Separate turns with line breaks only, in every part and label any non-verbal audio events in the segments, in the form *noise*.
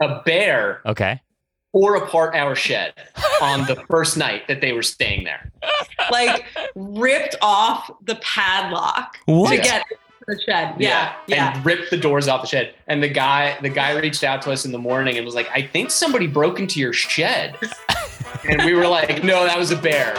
a bear
Okay.
tore apart our shed *laughs* on the first night that they were staying there.
like ripped off the padlock
What?
to get the shed. Yeah, yeah.
And ripped the doors off the shed. And the guy, the guy reached out to us in the morning and was like, I think somebody broke into your shed. *laughs* and we were like, no, that was a bear.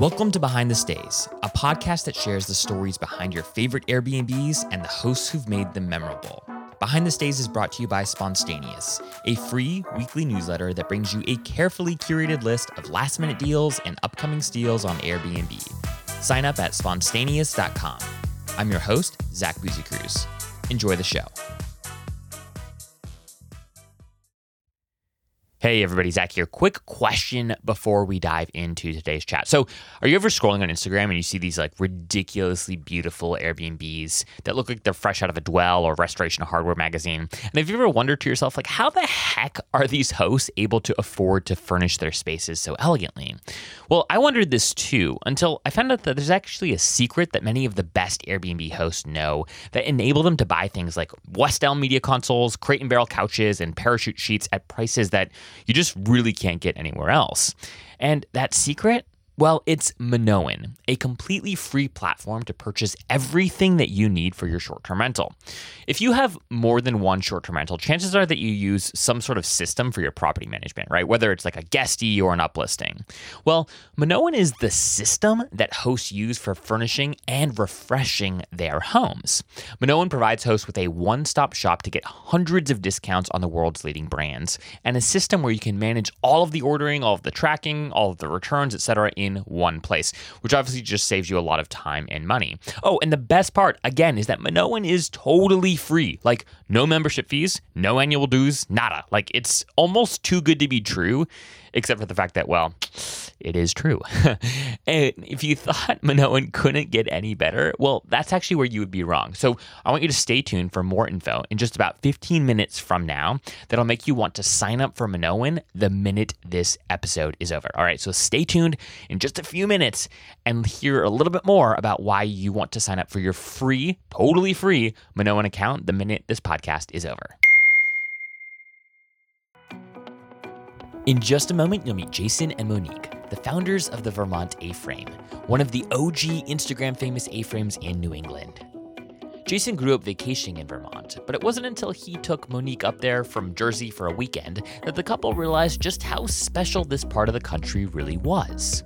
Welcome to Behind the Stays, a podcast that shares the stories behind your favorite Airbnbs and the hosts who've made them memorable. Behind the Stays is brought to you by Spontaneous, a free weekly newsletter that brings you a carefully curated list of last minute deals and upcoming steals on Airbnb. Sign up at spontaneous.com. I'm your host, Zach Busekrus. Enjoy the show. Hey everybody, Zach here. Quick question before we dive into today's chat. So, are you ever scrolling on Instagram and you see these like ridiculously beautiful Airbnbs that look like they're fresh out of a Dwell or Restoration Hardware magazine? And have you ever wondered to yourself, like, how the heck are these hosts able to afford to furnish their spaces so elegantly? Well, I wondered this too until I found out that there's actually a secret that many of the best Airbnb hosts know that enable them to buy things like West Elm media consoles, crate and barrel couches, and parachute sheets at prices that you just really can't get anywhere else. And that secret? Well, it's Minoan, a completely free platform to purchase everything that you need for your short term rental. If you have more than one short term rental, chances are that you use some sort of system for your property management, right? Whether it's like a guesty or an uplisting. Well, Minoan is the system that hosts use for furnishing and refreshing their homes. Minoan provides hosts with a one stop shop to get hundreds of discounts on the world's leading brands and a system where you can manage all of the ordering, all of the tracking, all of the returns, etc. in one place, which obviously just saves you a lot of time and money. Oh, and the best part, again, is that Minoan is totally free. Like, no membership fees, no annual dues, nada. Like, it's almost too good to be true, except for the fact that, well, it is true. *laughs* and if you thought *laughs* Minoan couldn't get any better, well, that's actually where you would be wrong. So I want you to stay tuned for more info in just about 15 minutes from now that'll make you want to sign up for Minoan the minute this episode is over. All right, so stay tuned in just a few minutes and hear a little bit more about why you want to sign up for your free, totally free Minoan account the minute this podcast is over. In just a moment, you'll meet Jason and Monique, the founders of the Vermont A Frame, one of the OG Instagram famous A frames in New England. Jason grew up vacationing in Vermont, but it wasn't until he took Monique up there from Jersey for a weekend that the couple realized just how special this part of the country really was.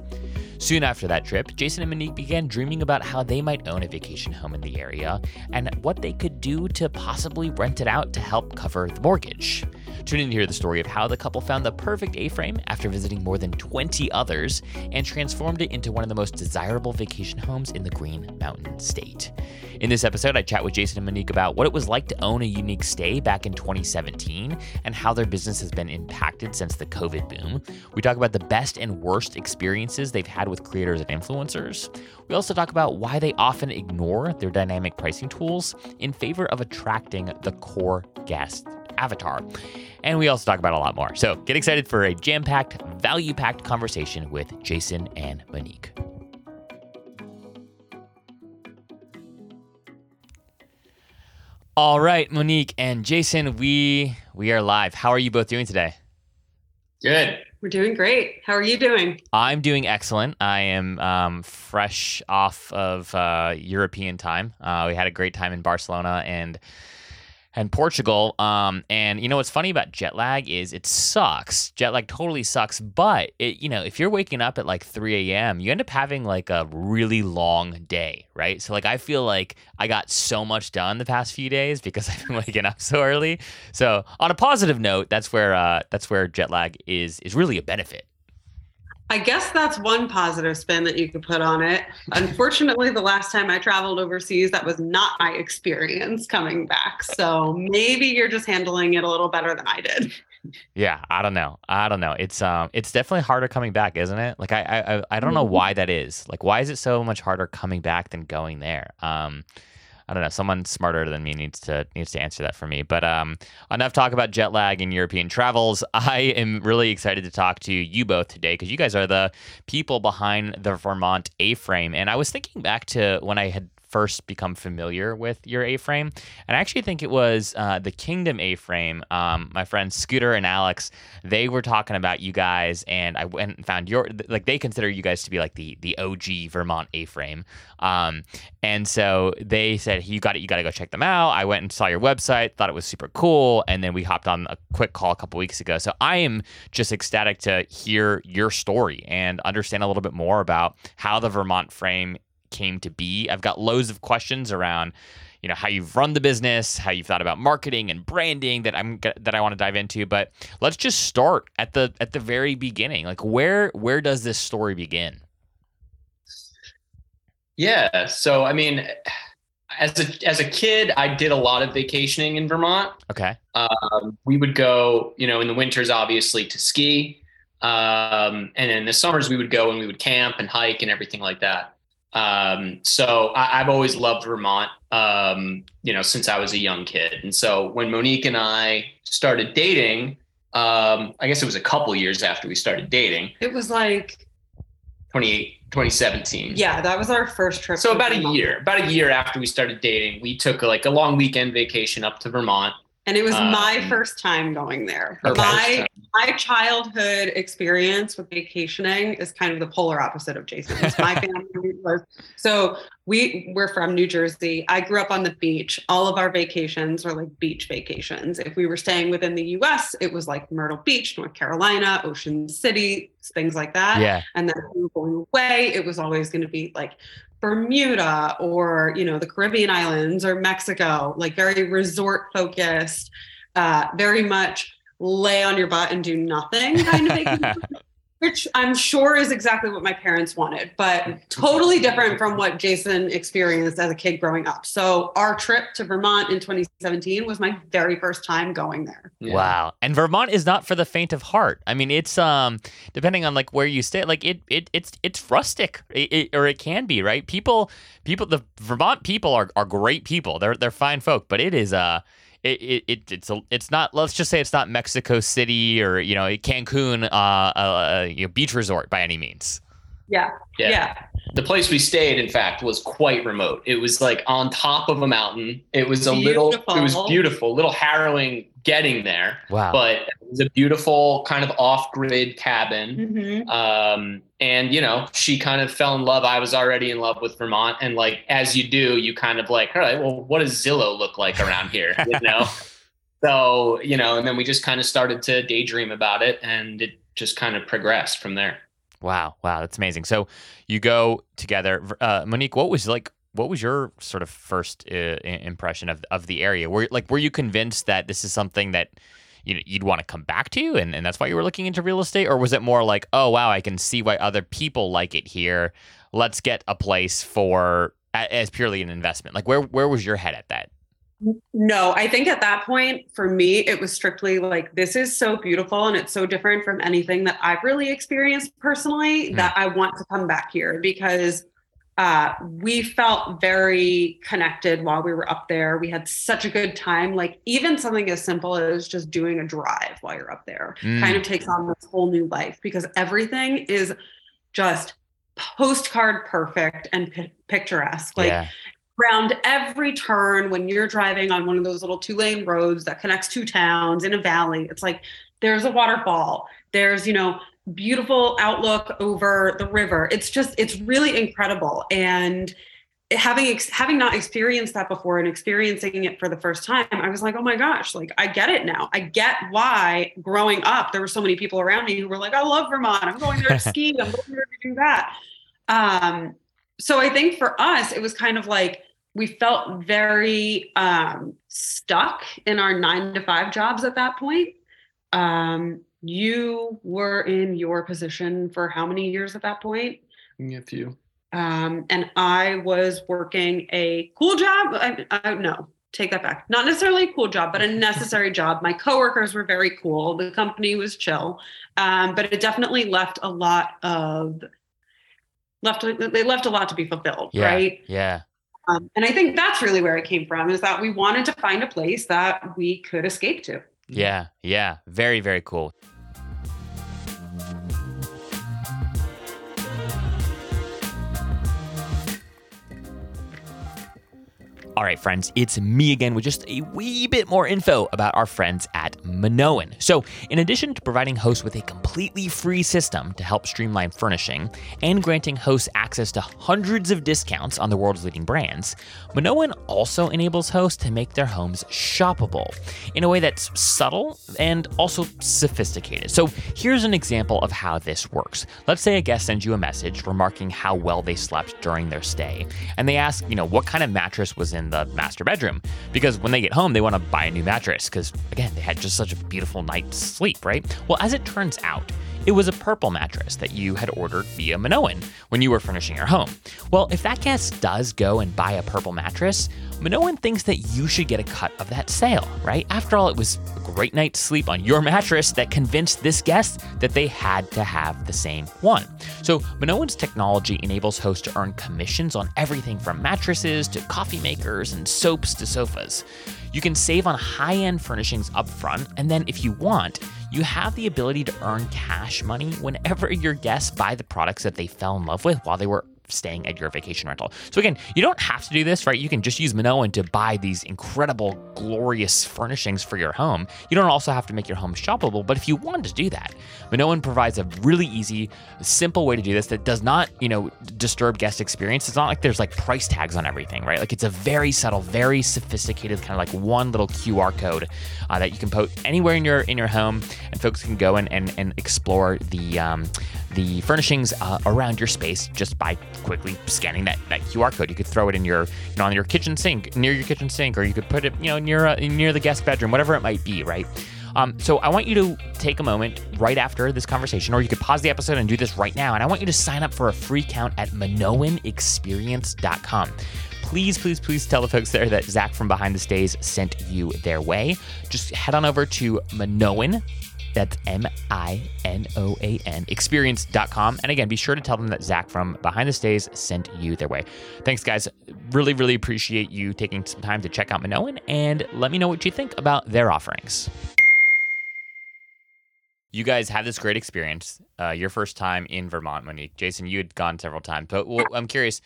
Soon after that trip, Jason and Monique began dreaming about how they might own a vacation home in the area and what they could do to possibly rent it out to help cover the mortgage. Tune in to hear the story of how the couple found the perfect A frame after visiting more than 20 others and transformed it into one of the most desirable vacation homes in the Green Mountain State. In this episode, I chat with Jason and Monique about what it was like to own a unique stay back in 2017 and how their business has been impacted since the COVID boom. We talk about the best and worst experiences they've had with creators and influencers. We also talk about why they often ignore their dynamic pricing tools in favor of attracting the core guest avatar. And we also talk about a lot more. So get excited for a jam packed, value packed conversation with Jason and Monique. All right, Monique and Jason, we we are live. How are you both doing today?
Good.
We're doing great. How are you doing?
I'm doing excellent. I am um, fresh off of uh, European time. Uh, we had a great time in Barcelona and and Portugal. Um, and you know what's funny about jet lag is it sucks. Jet lag totally sucks. But it, you know, if you're waking up at like 3 a.m., you end up having like a really long day, right? So like I feel like I got so much done the past few days because *laughs* I've been waking up so early. So on a positive note, that's where uh, that's where jet lag is is really a benefit.
I guess that's one positive spin that you could put on it. Unfortunately, the last time I traveled overseas, that was not my experience coming back. So maybe you're just handling it a little better than I did.
Yeah, I don't know. I don't know. It's um, it's definitely harder coming back, isn't it? Like I, I, I don't know why that is. Like, why is it so much harder coming back than going there? Um, I don't know. Someone smarter than me needs to needs to answer that for me. But um, enough talk about jet lag and European travels. *laughs* I am really excited to talk to you both today because you guys are the people behind the Vermont A-frame. And I was thinking back to when I had first become familiar with your A-frame. And I actually think it was uh, the Kingdom A-frame. Um, my friends Scooter and Alex, they were talking about you guys, and I went and found your like they consider you guys to be like the the OG Vermont A-frame. Um, and so they said you got it, you got to go check them out. I went and saw your website, thought it was super cool, and then we hopped on a quick call a couple weeks ago. So I am just ecstatic to hear your story and understand a little bit more about how the Vermont frame came to be. I've got loads of questions around you know how you've run the business, how you've thought about marketing and branding that I'm that I want to dive into. But let's just start at the at the very beginning. Like where where does this story begin?
Yeah, so I mean, as a as a kid, I did a lot of vacationing in Vermont.
Okay,
um, we would go, you know, in the winters, obviously to ski, um, and in the summers we would go and we would camp and hike and everything like that. Um, so I, have always loved Vermont, um, you know, since I was a young kid. And so when Monique and I started dating, um, I guess it was a couple years after we started dating.
It was like
28, 2017.
Yeah, that was our first trip.
So about a year, about a year after we started dating, we took like a long weekend vacation up to Vermont.
And it was um, my first time going there. My my childhood experience with vacationing is kind of the polar opposite of Jason's. *laughs* My family was so we we're from New Jersey. I grew up on the beach. All of our vacations were like beach vacations. If we were staying within the US, it was like Myrtle Beach, North Carolina, Ocean City, things like that.
Yeah.
And then we were going away, it was always going to be like Bermuda or you know the Caribbean islands or Mexico, like very resort focused, uh, very much lay on your butt and do nothing kind of *laughs* which I'm sure is exactly what my parents wanted, but totally different from what Jason experienced as a kid growing up. So our trip to Vermont in 2017 was my very first time going there.
Yeah. Wow. And Vermont is not for the faint of heart. I mean, it's um depending on like where you stay, like it it it's it's rustic it, it, or it can be, right? People people the Vermont people are are great people. They're they're fine folk, but it is uh it, it, it it's a, it's not let's just say it's not Mexico City or you know Cancun uh, uh you know, beach resort by any means.
Yeah. yeah. yeah.
The place we stayed, in fact, was quite remote. It was like on top of a mountain. It was a beautiful. little, it was beautiful, a little harrowing getting there.
Wow.
But it was a beautiful kind of off grid cabin. Mm-hmm. Um, and, you know, she kind of fell in love. I was already in love with Vermont. And like, as you do, you kind of like, all right, well, what does Zillow look like around here? *laughs* You know? so, you know, and then we just kind of started to daydream about it and it just kind of progressed from there.
Wow, wow, that's amazing. So you go together, uh, Monique. What was like? What was your sort of first uh, impression of of the area? Were like, were you convinced that this is something that you you'd want to come back to, and, and that's why you were looking into real estate, or was it more like, oh wow, I can see why other people like it here. Let's get a place for as purely an investment. Like, where where was your head at that?
No, I think at that point for me, it was strictly like, this is so beautiful and it's so different from anything that I've really experienced personally mm. that I want to come back here because uh, we felt very connected while we were up there. We had such a good time. Like, even something as simple as just doing a drive while you're up there mm. kind of takes on this whole new life because everything is just postcard perfect and p- picturesque. Like, yeah around every turn when you're driving on one of those little two lane roads that connects two towns in a valley it's like there's a waterfall. There's you know beautiful outlook over the river. It's just it's really incredible. And having having not experienced that before and experiencing it for the first time i was like oh my gosh like i get it now. I get why growing up there were so many people around me who were like i love vermont. I'm going there to *laughs* ski. I'm going there to do that um so I think for us, it was kind of like we felt very um, stuck in our nine to five jobs at that point. Um, you were in your position for how many years at that point?
A few.
Um, and I was working a cool job. I, I, no, take that back. Not necessarily a cool job, but a necessary *laughs* job. My coworkers were very cool. The company was chill, um, but it definitely left a lot of left they left a lot to be fulfilled,
yeah,
right?
Yeah.
Um, and I think that's really where it came from is that we wanted to find a place that we could escape to.
Yeah, yeah. Very, very cool. All right, friends, it's me again with just a wee bit more info about our friends at Minoan. So, in addition to providing hosts with a completely free system to help streamline furnishing and granting hosts access to hundreds of discounts on the world's leading brands, Minoan also enables hosts to make their homes shoppable in a way that's subtle and also sophisticated. So, here's an example of how this works. Let's say a guest sends you a message remarking how well they slept during their stay, and they ask, you know, what kind of mattress was in the master bedroom because when they get home, they want to buy a new mattress because, again, they had just such a beautiful night's sleep, right? Well, as it turns out, it was a purple mattress that you had ordered via Minoan when you were furnishing your home. Well, if that guest does go and buy a purple mattress, Minoan thinks that you should get a cut of that sale, right? After all, it was a great night's sleep on your *laughs* mattress that convinced this guest that they had to have the same one. So, Minoan's technology enables hosts to earn commissions on everything from mattresses to coffee makers and soaps to sofas. You can save on high end furnishings up front, and then if you want, you have the ability to earn cash money whenever your guests buy the products that they fell in love with while they were staying at your vacation rental. So again, you don't have to do this, right? You can just use Minoan to buy these incredible, glorious furnishings for your home. You don't also have to make your home shoppable, but if you want to do that, Minoan provides a really easy, simple way to do this that does not, you know, disturb guest experience. It's not like there's like price tags on everything, right? Like it's a very subtle, very sophisticated kind of like one little QR code uh, that you can put anywhere in your in your home, and folks can go in and and explore the um, the furnishings uh, around your space just by quickly scanning that, that QR code. You could throw it in your, you know, on your kitchen sink, near your kitchen sink, or you could put it, you know, near uh, near the guest bedroom, whatever it might be, right? Um, so I want you to take a moment right after this conversation, or you could pause the episode and do this right now. And I want you to sign up for a free count at MinoanExperience.com please, please, please tell the folks there that Zach from Behind the Stays sent you their way. Just head on over to Minoan, that's M I N O A N, experience.com. And again, be sure to tell them that Zach from Behind the Stays sent you their way. Thanks, guys. Really, really appreciate you taking some time to check out Minoan and let me know what you think about their offerings. You guys had this great experience, uh, your first time in Vermont, Monique. Jason, you had gone several times, but well, I'm curious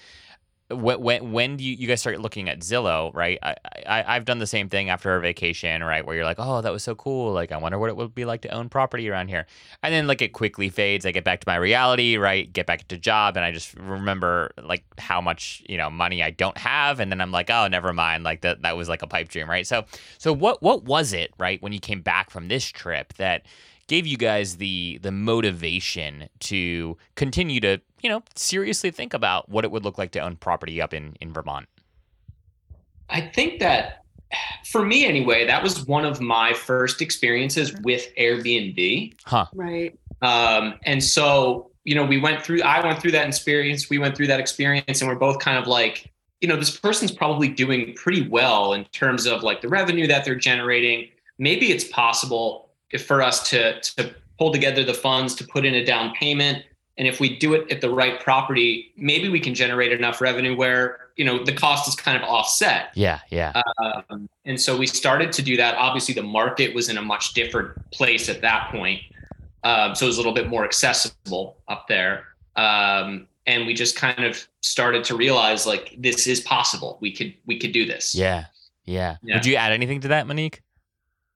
when when, when do you, you guys start looking at Zillow, right? I, I I've done the same thing after a vacation, right? Where you're like, oh, that was so cool. Like, I wonder what it would be like to own property around here. And then like it quickly fades. I get back to my reality, right? Get back to job, and I just remember like how much you know money I don't have, and then I'm like, oh, never mind. Like that that was like a pipe dream, right? So so what what was it, right, when you came back from this trip that gave you guys the the motivation to continue to you know seriously think about what it would look like to own property up in in Vermont?
I think that for me anyway, that was one of my first experiences with Airbnb.
Huh.
Right.
Um, and so you know we went through I went through that experience, we went through that experience, and we're both kind of like you know this person's probably doing pretty well in terms of like the revenue that they're generating. Maybe it's possible for us to to pull together the funds to put in a down payment and if we do it at the right property maybe we can generate enough revenue where you know the cost is kind of offset.
Yeah yeah.
Um, and so we started to do that. Obviously the market was in a much different place at that point. Um, so it was a little bit more accessible up there. Um, and we just kind of started to realize like this is possible. We could we could do this.
Yeah yeah, yeah. would you add anything to that monique?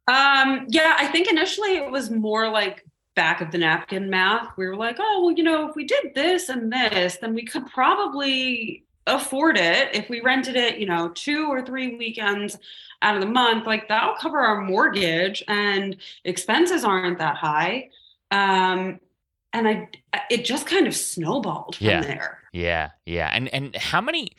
Um, yeah, I think initially it was more like back of the napkin math. We were like, oh, well, you know, if we did this and this, then we could probably afford it if we rented it, you know, two or three weekends out of the month. Like that'll cover our mortgage and expenses aren't that high. Um, and I, it just kind of snowballed from
yeah.
there.
Yeah, yeah. And and how many?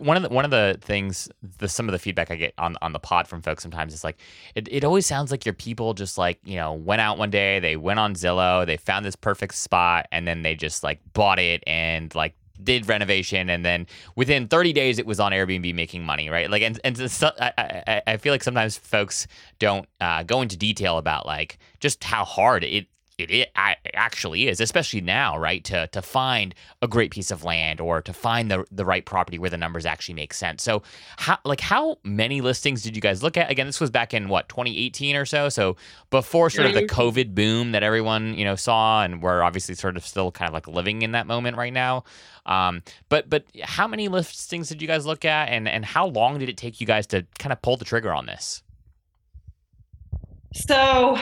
One of the one of the things the some of the feedback I get on on the pod from folks sometimes is like it, it always sounds like your people just like you know went out one day they went on Zillow they found this perfect spot and then they just like bought it and like did renovation. And then within 30 days it was on Airbnb making money right? Like and and so, I, I, I feel like sometimes folks don't uh, go into detail about like just how hard it it, it actually is, especially now, right? To to find a great piece of land or to find the the right property where the numbers actually make sense. So, how like how many listings did you guys look at? Again, this was back in what 2018 or so. So before sort of the COVID boom that everyone you know saw, and we're obviously sort of still kind of like living in that moment right now. Um, but but how many listings did you guys look at, and and how long did it take you guys to kind of pull the trigger on this?
So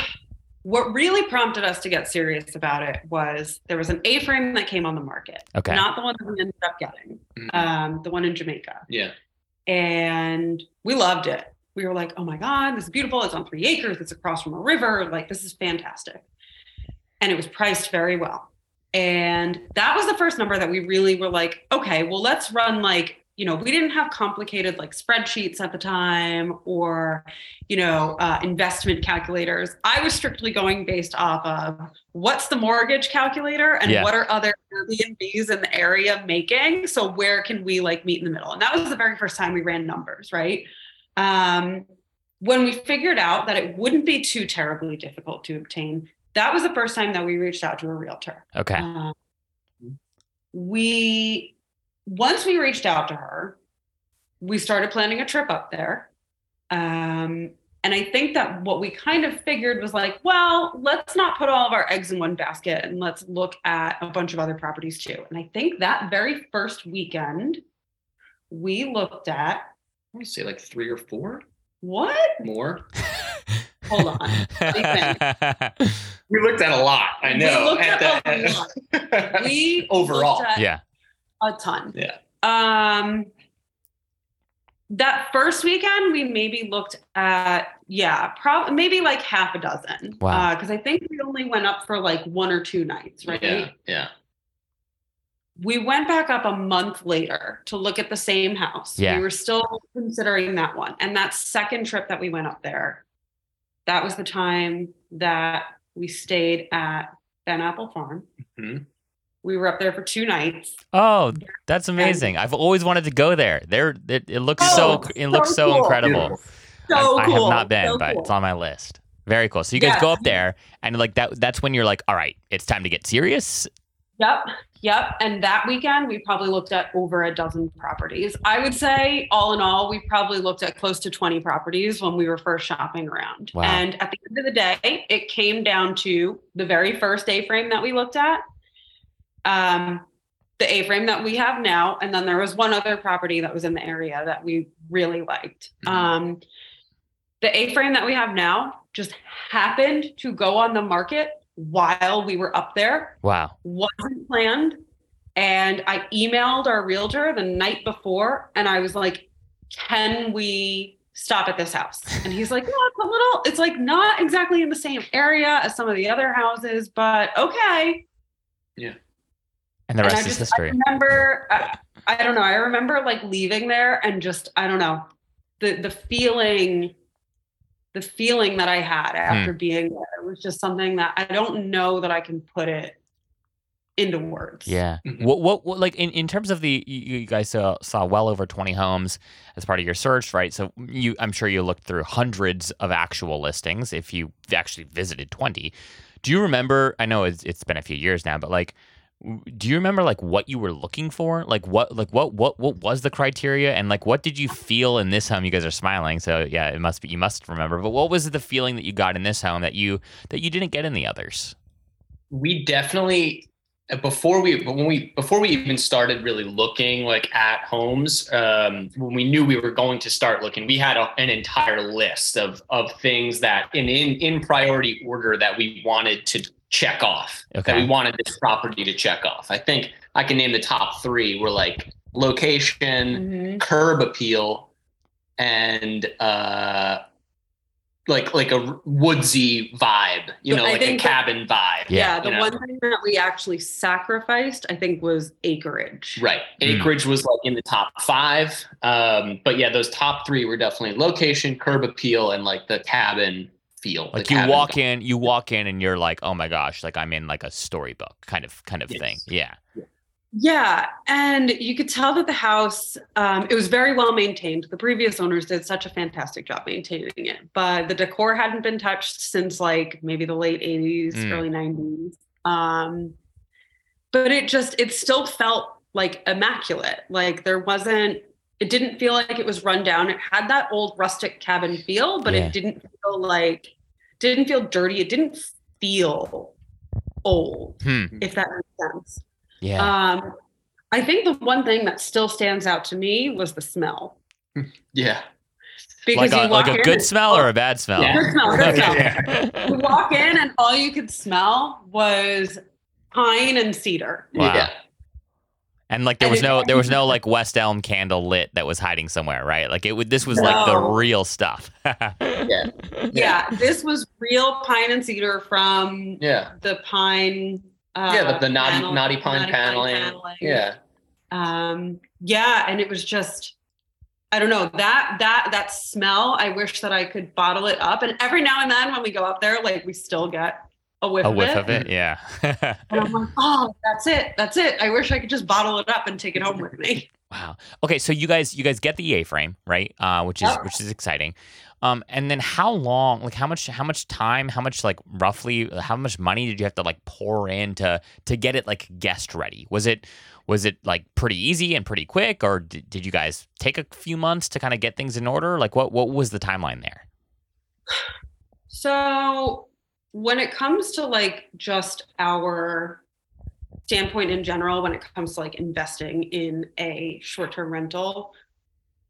what really prompted us to get serious about it was there was an A-frame that came on the market.
Okay.
Not the one that we ended up getting, mm-hmm. um, the one in Jamaica.
Yeah.
And we loved it. We were like, oh my God, this is beautiful. It's on three acres. It's across from a river. Like, this is fantastic. And it was priced very well. And that was the first number that we really were like, okay, well, let's run like you know, we didn't have complicated like spreadsheets at the time or, you know, uh, investment calculators. I was strictly going based off of what's the mortgage calculator and yeah. what are other Airbnbs in the area making. So where can we like meet in the middle? And that was the very first time we ran numbers, right? Um, when we figured out that it wouldn't be too terribly difficult to obtain, that was the first time that we reached out to a realtor.
Okay. Um,
we once we reached out to her, we started planning a trip up there. Um, and I think that what we kind of figured was like, well, let's not put all of our eggs in one basket and let's look at a bunch of other properties too. And I think that very first weekend, we looked at.
let me to say like three or four.
What?
More. *laughs*
Hold on. *laughs*
we looked at a lot. I know. *laughs*
We looked at, at the, a lot. We
overall.
At,
yeah
a ton.
Yeah.
Um, that first weekend, we maybe looked at yeah, probably maybe like half a dozen.
Wow.
Because uh, I think we only went up for like one or two nights, right?
Yeah. Yeah.
We went back up a month later to look at the same house.
Yeah.
We were still considering that one. And that second trip that we went up there, that was the time that we stayed at Ben Apple Farm. Mm-hmm. We were up there for two nights.
Oh, that's amazing! And I've always wanted to go there. There, it, it looks oh, so it looks so, so cool. incredible.
So
I,
cool.
I have not been,
so
but
cool.
it's on my list. Very cool. So you guys yeah. go up there, and like that. That's when you're like, all right, it's time to get serious.
Yep. Yep. And that weekend, we probably looked at over a dozen properties. I would say, all in all, we probably looked at close to 20 properties when we were first shopping around.
Wow.
And at the end of the day, it came down to the very first A frame that we looked at um, the A-frame that we have now, and then there was one other property that was in the area that we really liked. Mm-hmm. Um, the A-frame that we have now just happened to go on the market while we were up there.
Wow,
wasn't planned. And I emailed our realtor the night before, and I was like, "Can we stop at this house?" And he's like, no, it's a little. It's like not exactly in the same area as some of the other houses, but okay."
Yeah
and the rest and is just, history.
I remember, I, I don't know. I remember like leaving there and just, I don't know, the the feeling, the feeling that I had after hmm. being there was just something that I don't know that I can put it into words.
Yeah. Mm-hmm. What, what, what like in, in terms of the you guys saw, saw well over 20 homes as part of your search, right? So you I'm sure you looked through hundreds of actual listings if you actually visited 20. Do you remember I know it's, it's been a few years now, but like do you remember like what you were looking for? Like what like what what what was the criteria? And like what did you feel in this home? You guys are smiling so yeah it must be you must remember. But what was the feeling that you got in this home that you that you didn't get in the others?
We definitely uh, before we but when we before we even started really looking like at homes um, when we knew we were going to start looking we had a, an entire list of of things that in in in priority order that we wanted to check off okay. that we wanted this property to check off. I think I can name the top three were like location, mm-hmm. curb appeal, and uh like like a woodsy vibe, you know, I like a cabin
the,
vibe.
Yeah, the know? one thing that we actually sacrificed, I think, was acreage.
Right, mm. acreage mm. was like in the top five. Um, but yeah, those top three were definitely location, curb appeal, and like the cabin feel.
Like you walk in, you walk in, and you're like, oh my gosh, like I'm in like a storybook kind of kind of yes. thing. Yeah.
Yeah, and you could tell that the house um, it was very well maintained. The previous owners did such a fantastic job maintaining it, but the decor hadn't been touched since like maybe the late '80s,
Mm.
early '90s. Um, but it just it still felt like immaculate. Like there wasn't. It didn't feel like it was run down. It had that old rustic cabin feel, but
Yeah.
it didn't feel like didn't feel dirty. It didn't feel old,
Hmm.
if that makes sense.
Yeah.
Um, I think the one thing that still stands out to me was the smell.
Yeah.
Because
like a
you walk
like a
in
good smell or a bad smell?
Yeah.
Good smell, good smell.
Okay. *laughs*
You walk in and all you could smell was pine and cedar.
Wow.
Yeah.
And like there was no there was no *laughs* like West Elm candle lit that was hiding somewhere, right? Like it would this was like the real stuff. *laughs*
Yeah.
Yeah, this was real pine and cedar from
Yeah.
the pine. Uh,
Yeah. The, the knotty,
panel-
knotty pine
knotty
paneling.
paneling.
Yeah.
um yeah and it was just i don't know that that that smell i wish that i could bottle it up and every now and then when we go up there like we still get a whiff,
a
of,
whiff
it.
of it, yeah. *laughs*
and i'm like oh that's it that's it i wish i could just bottle it up and take it home with me *laughs*
Wow. Okay, so you guys you guys get the A-frame, right? Uh, which is which is exciting. Um, and then how long, like how much how much time, how much like roughly how much money did you have to like pour in to to get it like guest ready? Was it was it like pretty easy and pretty quick or did, did you guys take a few months to kind of get things in order? Like what what was the timeline there?
so when it comes to like just our standpoint in general when it comes to like investing in a short-term rental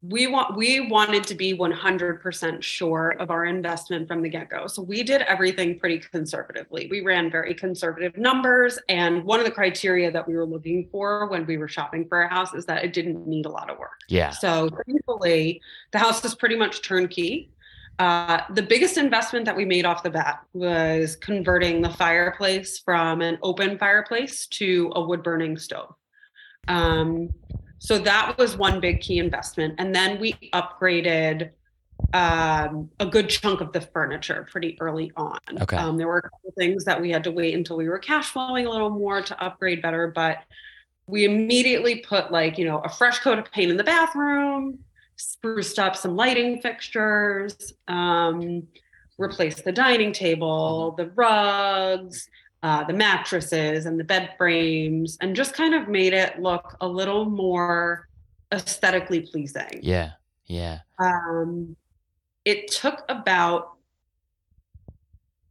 we want we wanted to be 100% sure of our investment from the get-go so we did everything pretty conservatively we ran very conservative numbers and one of the criteria that we were looking for when we were shopping for a house is that it didn't need a lot of work
Yeah.
so thankfully, the house is pretty much turnkey. Uh, the biggest investment that we made off the bat was converting the fireplace from an open fireplace to a wood burning stove. Um, so that was one big key investment. And then we upgraded um, a good chunk of the furniture pretty early on.
Okay.
Um, there were a couple things that we had to wait until we were cash flowing a little more to upgrade better, but we immediately put like you know a fresh coat of paint in the bathroom spruced up some lighting fixtures um, replaced the dining table the rugs uh, the mattresses and the bed frames and just kind of made it look a little more aesthetically pleasing
Yeah. Yeah.
um, it took about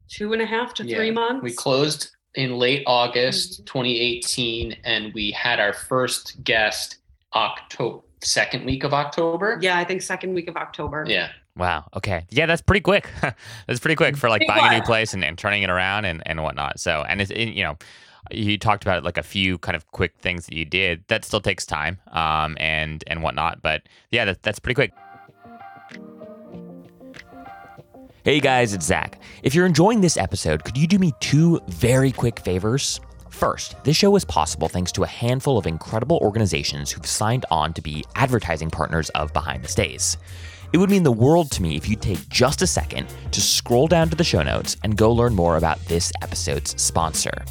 two and a half to
Yeah.
three months
We closed in late August
Mhm.
2018, and we had our first guest October second week of October.
yeah i think second week of october
Yeah.
Wow. Okay. Yeah, that's pretty quick. *laughs* that's pretty quick for like
It
buying a new place and, and turning it around and, and whatnot. So, and it's, it, you know, you talked about like a few kind of quick things that you did. That still takes time um, and and whatnot. But yeah, that, that's pretty quick. Hey guys, it's Zach. If you're enjoying this episode, could you do me two very quick favors? First, this show is possible thanks to a handful of incredible organizations who've signed on to be advertising partners of Behind the Stays. It would mean the world to me if you'd take just a second to scroll down to the show notes and go learn more about this episode's sponsor.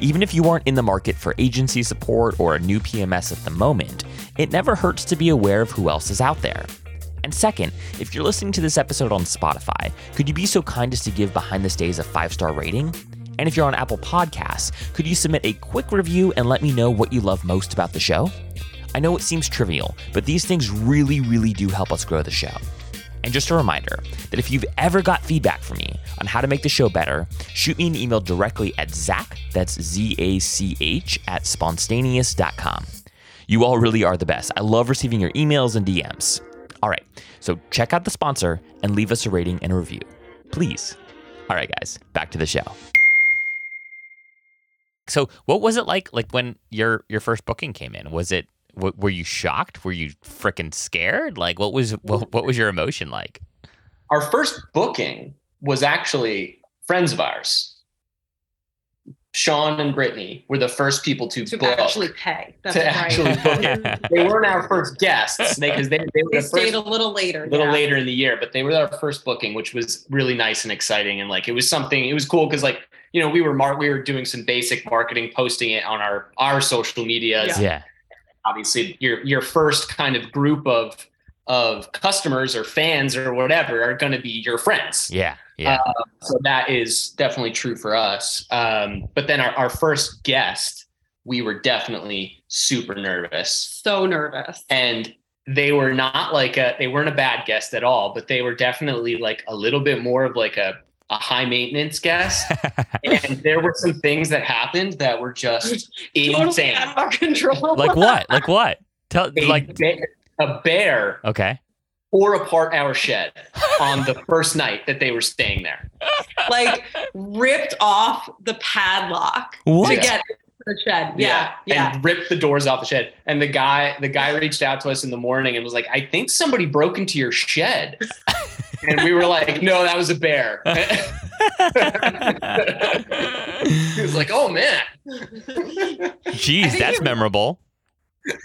Even if you aren't in the market for agency support or a new PMS at the moment, it never hurts to be aware of who else is out there. And second, if you're listening to this episode on Spotify, could you be so kind as to give Behind the Stays a five star rating? And if you're on Apple Podcasts, could you submit a quick review and let me know what you love most about the show? I know it seems trivial, but these things really, really do help us grow the show. And just a reminder that if you've ever got feedback from me on how to make the show better, shoot me an email directly at Zach, that's Z A C H, at spontaneous.com. You all really are the best. I love receiving your emails and DMs. All right, so check out the sponsor and leave us a rating and a review. Please. All right, guys, back to the show. So, what was it like like when your your first booking came in? Was it w- were you shocked? Were you freaking scared? Like what was what, what was your emotion like?
Our first booking was actually friends of ours. Sean and Brittany were the first people to,
to
book.
actually pay. That's
To
right.
actually *laughs* book. they weren't our first guests *laughs* because they, they were
They
the
stayed
first
a little later.
a little
yeah.
later in the year, but they were our first booking, which was really nice and exciting. And like it was something, it was cool because like you know, we were mar- we were doing some basic marketing, posting it on our our social medias.
Yeah.
Yeah.
Obviously, your your first kind of group of of customers or fans or whatever are going to be your friends.
Yeah. Yeah.
So that is definitely true for us. Um, but then our, our first guest, we were definitely super nervous.
So nervous.
And they were not like a they weren't a bad guest at all, but they were definitely like a little bit more of like a, a high maintenance guest. *laughs* and there were some things that happened that were just *laughs*
Totally
insane.
out of our control.
like what? Like what? Tell
A,
like
bear, a bear
okay.
tore apart our shed on the *laughs* first night that they were staying there.
like ripped off the padlock
What?
to get the shed. Yeah, yeah.
And ripped the doors off the shed. And the guy, the guy reached out to us in the morning and was like, I think somebody broke into your shed. *laughs* and we were like, no, that was a bear. *laughs* he was like, oh man.
Jeez, that's memorable.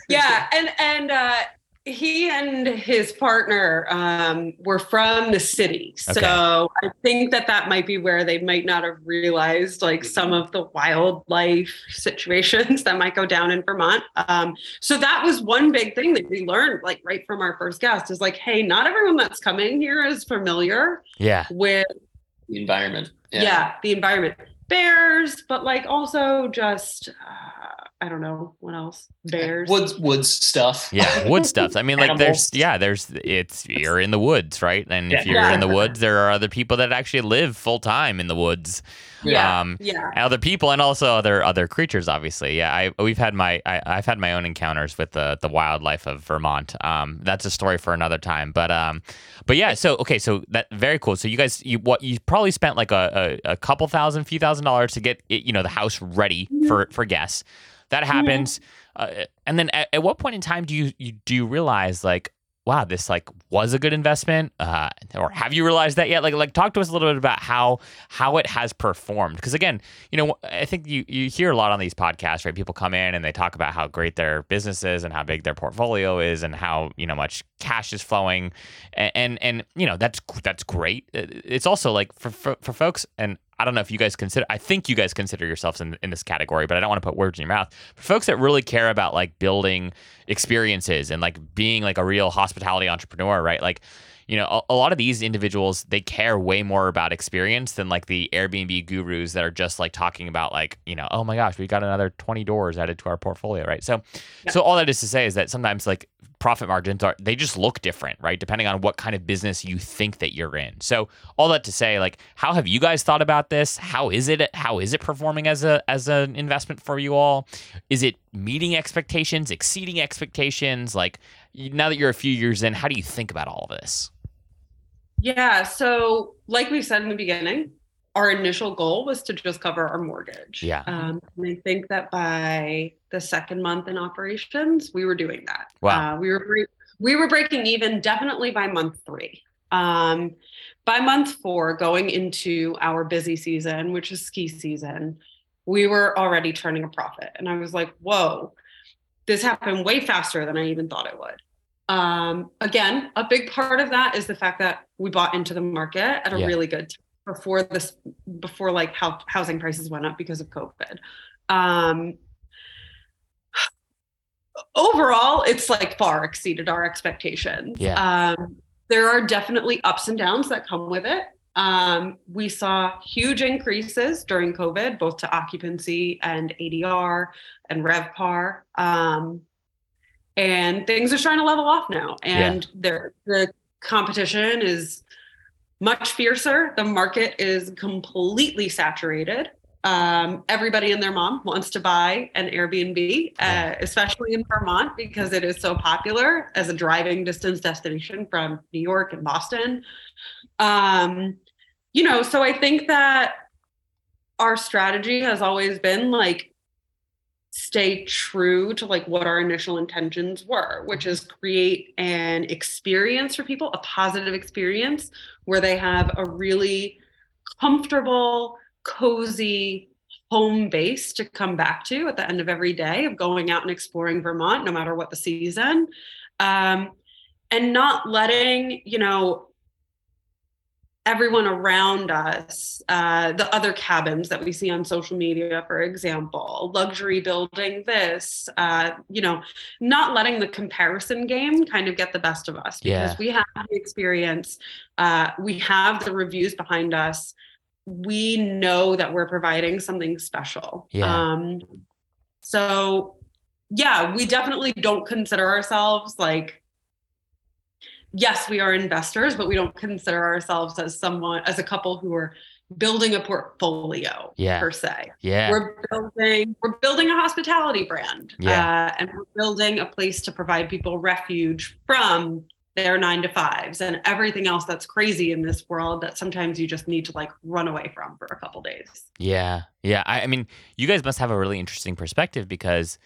yeah, and and uh, he and his partner um, were from the city,
Okay.
so I think that that might be where they might not have realized like some of the wildlife situations *laughs* that might go down in Vermont. Um, so that was one big thing that we learned, like right from our first guest, is like, hey, not everyone that's coming here is familiar
Yeah.
with
The environment.
yeah, the environment bears but like also just uh, i don't know what else bears
Woods, woods stuff.
Yeah, wood stuff. I mean, like there's yeah, there's it's you're in the woods, right? And if
Yeah.
you're
Yeah.
in the woods, there are other people that actually live full time in the woods.
yeah
Um,
yeah
other people and also other other creatures obviously yeah i we've had my I, i've had my own encounters with the the wildlife of vermont um that's a story for another time but um but yeah so okay so that very cool so you guys you what you probably spent like a, a, a couple thousand few thousand dollars to get it, you know the house ready for for guests that happens uh, and then at, at what point in time do you, you do you realize like wow this like was a good investment uh, or have you realized that yet? Like like talk to us a little bit about how how it has performed. Because again you know i think you you hear a lot on these podcasts right? People come in and they talk about how great their business is and how big their portfolio is and how you know much cash is flowing. And and, and you know that's that's great. It's also like for, for for folks and I don't know if you guys consider. I think you guys consider yourselves in, in this category, but I don't want to put words in your mouth. For folks that really care about like building experiences and like being like a real hospitality entrepreneur, right? Like, you know, a, a lot of these individuals they care way more about experience than like the Airbnb gurus that are just like talking about like, you know, oh my gosh, we got another twenty doors added to our portfolio, right? So,
Yeah.
so all that is to say is that sometimes like profit margins are they just look different, right? Depending on what kind of business you think that you're in. So all that to say, like, how have you guys thought about this? How is it? How is it performing as a as an investment for you all? Is it meeting expectations, exceeding expectations? Like now that you're a few years in, how do you think about all of this?
yeah so like we said in the beginning our initial goal was to just cover our mortgage
Yeah.
um, and i think that by the second month in operations we were doing that
Wow.
uh, we were we were breaking even definitely by month three um, by month four going into our busy season which is ski season we were already turning a profit and i was like whoa this happened way faster than i even thought it would um, again a big part of that is the fact that we bought into the market at a
Yeah.
really good time before this before like how housing prices went up because of covid um, overall it's like far exceeded our expectations
Yeah.
um, there are definitely ups and downs that come with it um, we saw huge increases during covid both to occupancy and adr and revpar. Um, and things are starting to level off now. And there the competition is much fiercer. The market is completely saturated. Um, everybody and their mom wants to buy an Airbnb, uh, especially in Vermont because it is so popular as a driving distance destination from New York and Boston. Um, you know, so I think that our strategy has always been like stay true to like what our initial intentions were, which is create an experience for people, a positive experience where they have a really comfortable cozy home base to come back to at the end of every day of going out and exploring Vermont, no matter what the season. Um, and not letting, you know, everyone around us, uh, the other cabins that we see on social media, for example, luxury building this, uh, you know, not letting the comparison game kind of get the best of us because
Yeah.
we have the experience, uh, we have the reviews behind us. We know that we're providing something special.
Yeah.
Um, so, yeah, we definitely don't consider ourselves like yes, we are investors, but we don't consider ourselves as someone as a couple who are building a portfolio
Yeah.
per se.
Yeah.
We're building we're building a hospitality brand.
Yeah.
Uh, and we're building a place to provide people refuge from their nine to fives and everything else that's crazy in this world that sometimes you just need to like run away from for a couple days.
Yeah, yeah. I, I mean, you guys must have a really interesting perspective because,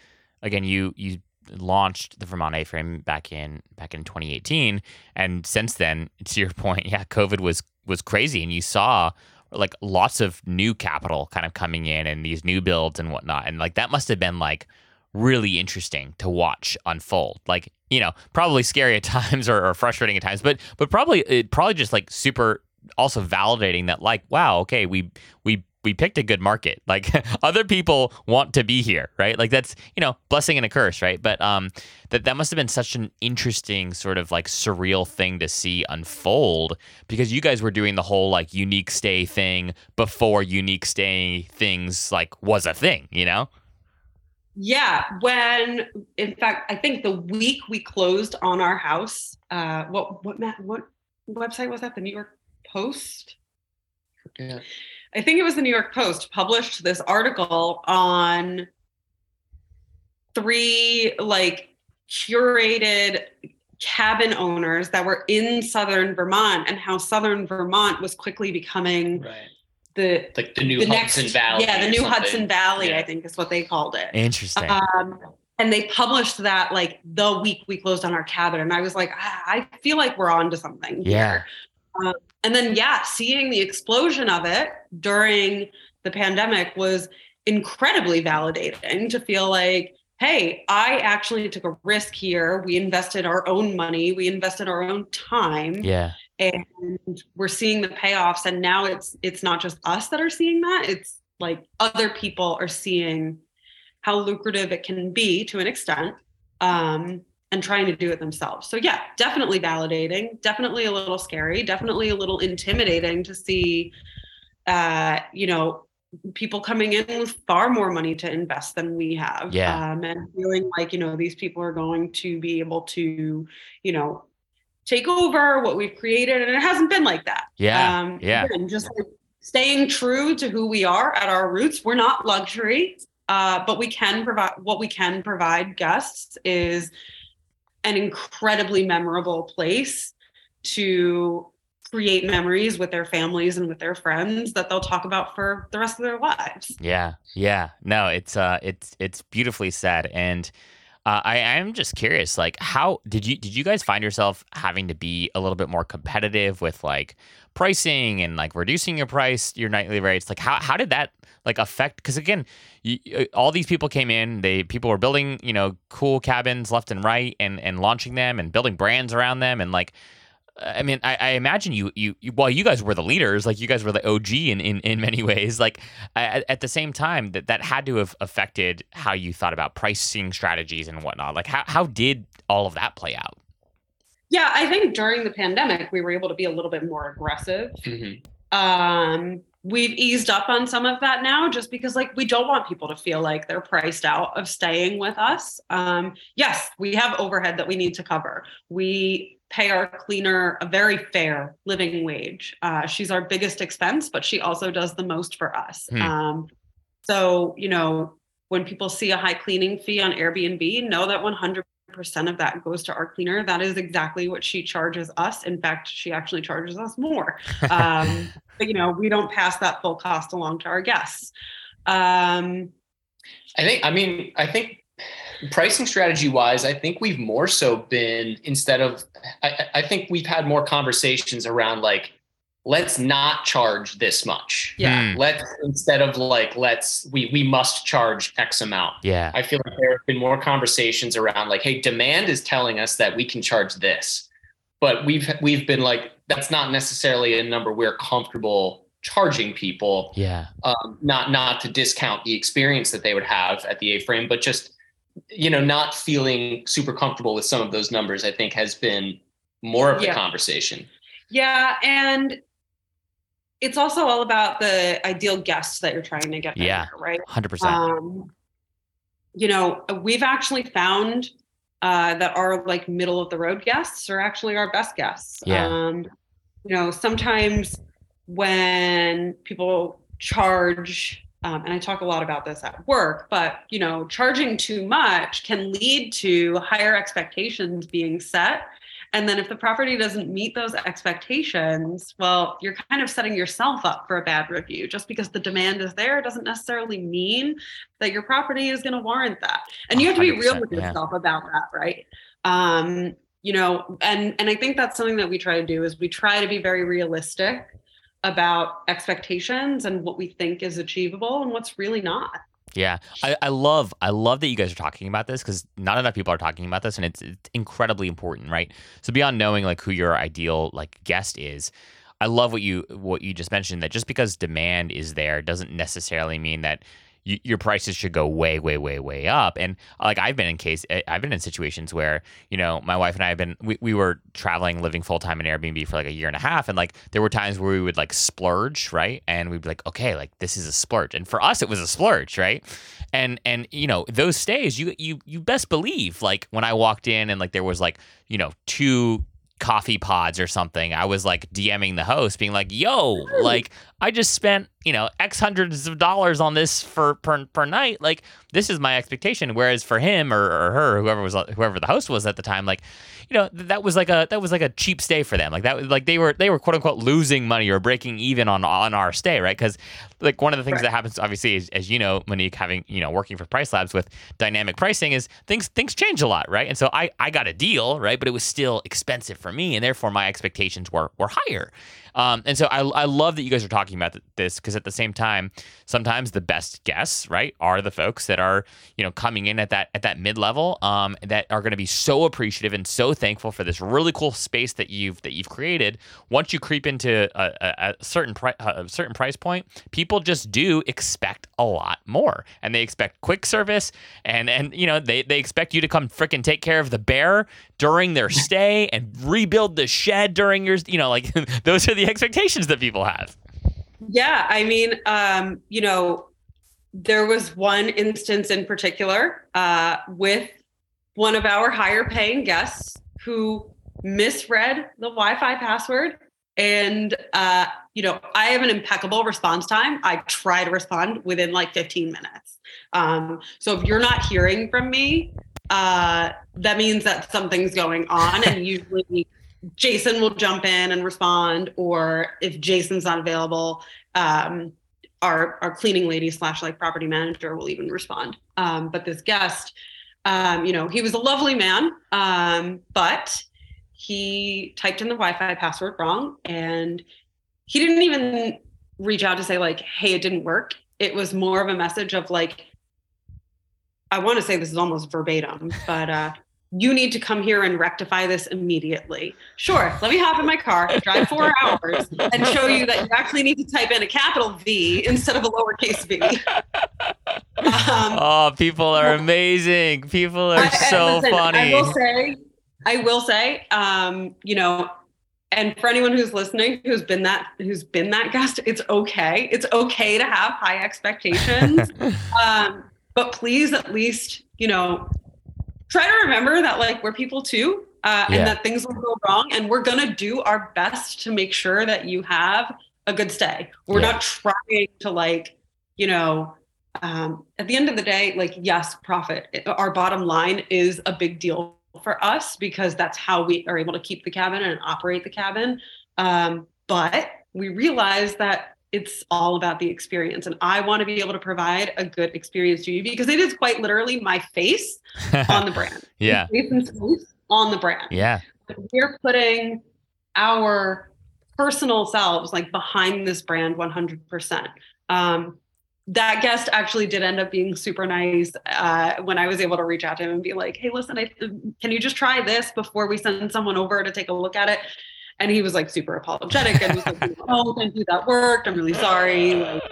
again, you you launched the Vermont A-frame back in back in 2018, and since then, to your *laughs* point, yeah, COVID was was crazy, and you saw like lots of new capital kind of coming in and these new builds and whatnot, and like that must have been like really interesting to watch unfold. Like you know, probably scary at *laughs* times or, or frustrating at times, but but probably it probably just like super also validating that like wow okay we we we picked a good market like *laughs* other people want to be here right like that's you know blessing and a curse right but um that that must have been such an interesting sort of like surreal thing to see unfold because you guys were doing the whole like unique stay thing before unique stay things like was a thing you know
Yeah, when in fact, I think the week we closed on our house, uh, what what ma- what website was that? The New York Post.
Yeah.
I think it was the New York Post published this article on three like curated cabin owners that were in southern Vermont and how southern Vermont was quickly becoming
Right.
the
Like the new
the
Hudson
next
Valley.
yeah the new
something.
Hudson Valley
Yeah.
I think is what they called it.
interesting
Um, and they published that like the week we closed on our cabin. And I was like, ah, I feel like we're on to something.
Yeah.
Here. Um, and then, yeah, seeing the explosion of it during the pandemic was incredibly validating to feel like, hey, I actually took a risk here. We invested our own money, we invested our own time.
Yeah.
And we're seeing the payoffs. And now it's it's not just us that are seeing that. It's like other people are seeing how lucrative it can be to an extent. Um and trying to do it themselves so yeah definitely validating definitely a little scary definitely a little intimidating to see uh you know people coming in with far more money to invest than we have
Yeah.
um and feeling like you know these people are going to be able to you know take over what we've created and it hasn't been like that
yeah
um
yeah.
again, just like staying true to who we are at our roots we're not luxury uh but we can provide what we can provide guests is an incredibly memorable place to create memories with their families and with their friends that they'll talk about for the rest of their lives
Yeah, yeah. No, it's uh, it's it's beautifully said, and uh, I I'm just curious, like, how did you did you guys find yourself having to be a little bit more competitive with like pricing and like reducing your price, your nightly rates? Like, how how did that like affect? Because again, you, all these people came in, they people were building you know cool cabins left and right, and and launching them and building brands around them, and like. I mean, I, I imagine you, you, you, well, you guys were the leaders, like you guys were the OG in, in, in many *laughs* ways. Like at, at the same time, that, that had to have affected how you thought about pricing strategies and whatnot. Like how, how did all of that play out?
yeah i think during the pandemic we were able to be a little bit more aggressive
Mhm.
um we've eased up on some of that now just because like we don't want people to feel like they're priced out of staying with us um yes we have overhead that we need to cover we pay our cleaner a very fair living wage. Uh, she's our biggest expense but she also does the most for us.
Hmm.
um so you know when people see a high cleaning fee on airbnb know that 100 percent of that goes to our cleaner. That is exactly what she charges us. In fact she actually charges us more. *laughs* Um, but you know we don't pass that full cost along to our guests. Um,
I think, I mean, I think pricing strategy wise, I think we've more so been instead of, I, I I think we've had more conversations around like, let's not charge this much.
yeah
Hmm.
Let's instead of like, let's, we, we must charge X amount.
Yeah.
I feel like there have been more conversations around like, hey, demand is telling us that we can charge this, but we've we've been like, that's not necessarily a number we're comfortable charging people.
Yeah.
Um, not not to discount the experience that they would have at the A-frame, but just you know, not feeling super comfortable with some of those numbers, I think has been more of the
Yeah.
conversation.
Yeah, and it's also all about the ideal guests that you're trying to get.
Yeah.
there, right.
100%.
Um, you know, we've actually found uh, that our like middle of the road guests are actually our best guests.
Yeah.
Um, you know, sometimes when people charge, um, and I talk a lot about this at work, but you know, charging too much can lead to higher expectations being set. And then if the property doesn't meet those expectations, well, you're kind of setting yourself up for a bad review. Just because the demand is there doesn't necessarily mean that your property is going to warrant that. And you have to be real
100%,
with
yeah.
yourself about that, right? Um, you know, and and I think that's something that we try to do is we try to be very realistic about expectations and what we think is achievable and what's really not.
Yeah, I, I love I love that you guys are talking about this because not enough people are talking about this, and it's, it's incredibly important, right? So beyond knowing like who your ideal like guest is, I love what you what you just mentioned that just because demand is there doesn't necessarily mean that you, your prices should go way way way way up. And like I've been in case eh, I've been in situations where you know my wife and I have been we, we were traveling living full time in Airbnb for like a year and a half, and like there were times where we would like splurge, right? And we'd be like, okay, like this is a splurge, and for us it was a splurge, right? and and you know those stays you you you best believe like when i walked in and like there was like you know two coffee pods or something i was like dming the host being like yo like i just spent you know x hundreds of dollars on this for per, per night. Like this is my expectation. Whereas for him or, or her whoever was whoever the host was at the time like you know th- that was like a that was like a cheap stay for them. Like that was like they were they were quote unquote losing money or breaking even on on our stay right? Because like one of the things
Right.
that happens obviously is, as you know monique having you know working for PriceLabs with dynamic pricing is things things change a lot right? And so i i got a deal right? But it was still expensive for me and therefore my expectations were were higher um, and so I, I love that you guys are talking about this because at the same time, sometimes the best guests, right, are the folks that are you know coming in at that at that mid level, um, that are going to be so appreciative and so thankful for this really cool space that you've that you've created. Once you creep into a, a, a certain pri- a certain price point, people just do expect a lot more, and they expect quick service, and and you know they they expect you to come frickin' take care of the bear during their stay and rebuild the shed during your you know like *laughs* those are the expectations that people have.
Yeah, I mean, um, you know, there was one instance in particular uh, with one of our higher paying guests who misread the Wi-Fi password, and uh, you know, I have an impeccable response time. I try to respond within like 15 minutes. Um, so if you're not hearing from me, uh, that means that something's going on, and *laughs* usually Jason will jump in and respond, or if Jason's not available, um, our our cleaning lady slash like property manager will even respond. Um, but this guest, um, you know, he was a lovely man, um, but he typed in the Wi-Fi password wrong, and he didn't even reach out to say like, "Hey, it didn't work." It was more of a message of like, I want to say this is almost verbatim, but uh, you need to come here and rectify this immediately. Sure, let me hop in my car, drive four hours, and show you that you actually need to type in a capital V instead of a lowercase v. Um,
oh, people are amazing. People are
I-
so
listen,
funny.
I will say, I will say, um, you know, and for anyone who's listening, who's been that, who's been that guest, it's okay. It's okay to have high expectations. *laughs* um, but please, at least, you know, try to remember that like we're people too, uh,
Yeah.
and that things will go wrong, and we're gonna do our best to make sure that you have a good stay. We're
Yeah.
not trying to like, you know, um, at the end of the day, like yes, profit. It- Our bottom line is a big deal for us because that's how we are able to keep the cabin and operate the cabin. Um, but we realize that it's all about the experience, and I want to be able to provide a good experience to you because it is quite literally my face *laughs* on the brand.
yeah.
On the brand
Yeah.
we're putting our personal selves like behind this brand 100% um, that guest actually did end up being super nice uh, when i was able to reach out to him and be like hey listen I, can you just try this before we send someone over to take a look at it And he was like super apologetic and was like, "Oh, thank you, that worked. I'm really sorry." Like,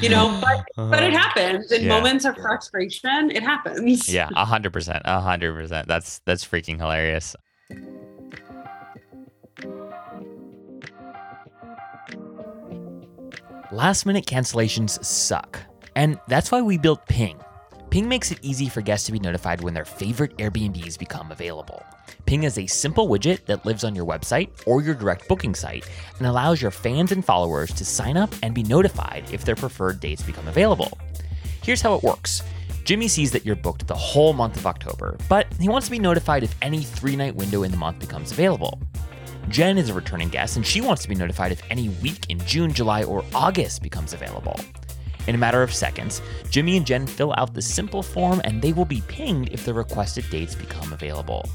you know, but but it uh-huh. happens in
Yeah.
moments of frustration. It happens.
Yeah, a hundred percent, a hundred percent. That's that's freaking hilarious. Last minute cancellations suck, and that's why we built Ping. Ping makes it easy for guests to be notified when their favorite Airbnbs become available. Ping is a simple widget that lives on your website or your direct booking site and allows your fans and followers to sign up and be notified if their preferred dates become available. Here's how it works. Jimmy sees that you're booked the whole month of October, but he wants to be notified if any three night window in the month becomes available. Jen is a returning guest and she wants to be notified if any week in June, July, or August becomes available. In a matter of seconds, Jimmy and Jen fill out the simple form and they will be pinged if the requested dates become available.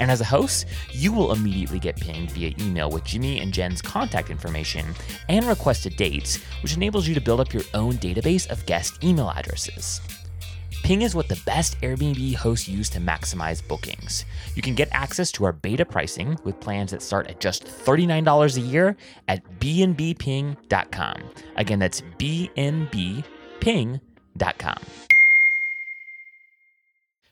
And as a host, you will immediately get pinged via email with Jimmy and Jen's contact information and requested dates, which enables you to build up your own database of guest email addresses. Ping is what the best Airbnb hosts use to maximize bookings. You can get access to our beta pricing with plans that start at just $39 a year at bnbping.com. Again, that's bnbping.com.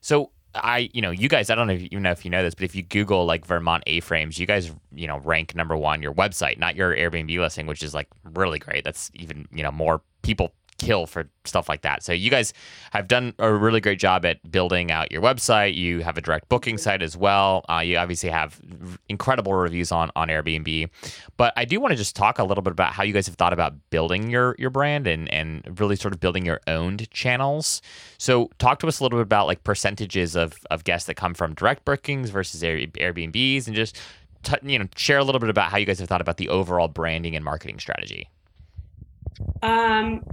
So I, you know, you guys, I don't know if you know if you know this, but if you Google like Vermont A-frames, you guys, you know, rank number one your website, not your Airbnb listing, which is like really great. That's even, you know, more people kill for stuff like that. So you guys have done a really great job at building out your website. You have a direct booking site as well. Uh, you obviously have incredible reviews on on Airbnb. But I do want to just talk a little bit about how you guys have thought about building your your brand and and really sort of building your owned channels. So talk to us a little bit about like percentages of of guests that come from direct bookings versus Air- Airbnbs, and just t- you know share a little bit about how you guys have thought about the overall branding and marketing strategy.
Um.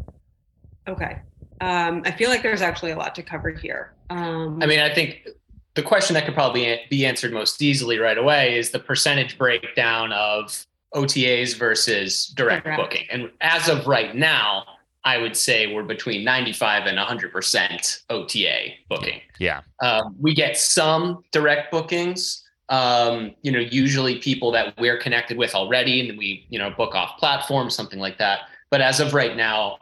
Okay. Um, I feel like there's actually a lot to cover here. Um,
I mean, I think the question that could probably be answered most easily right away is the percentage breakdown of OTAs versus direct
Correct.
booking. And as of right now, I would say we're between 95 and 100% OTA booking.
Yeah.
Um, we get some direct bookings. Um, you know, usually people that we're connected with already, and we, you know, book off platforms, something like that. But as of right now,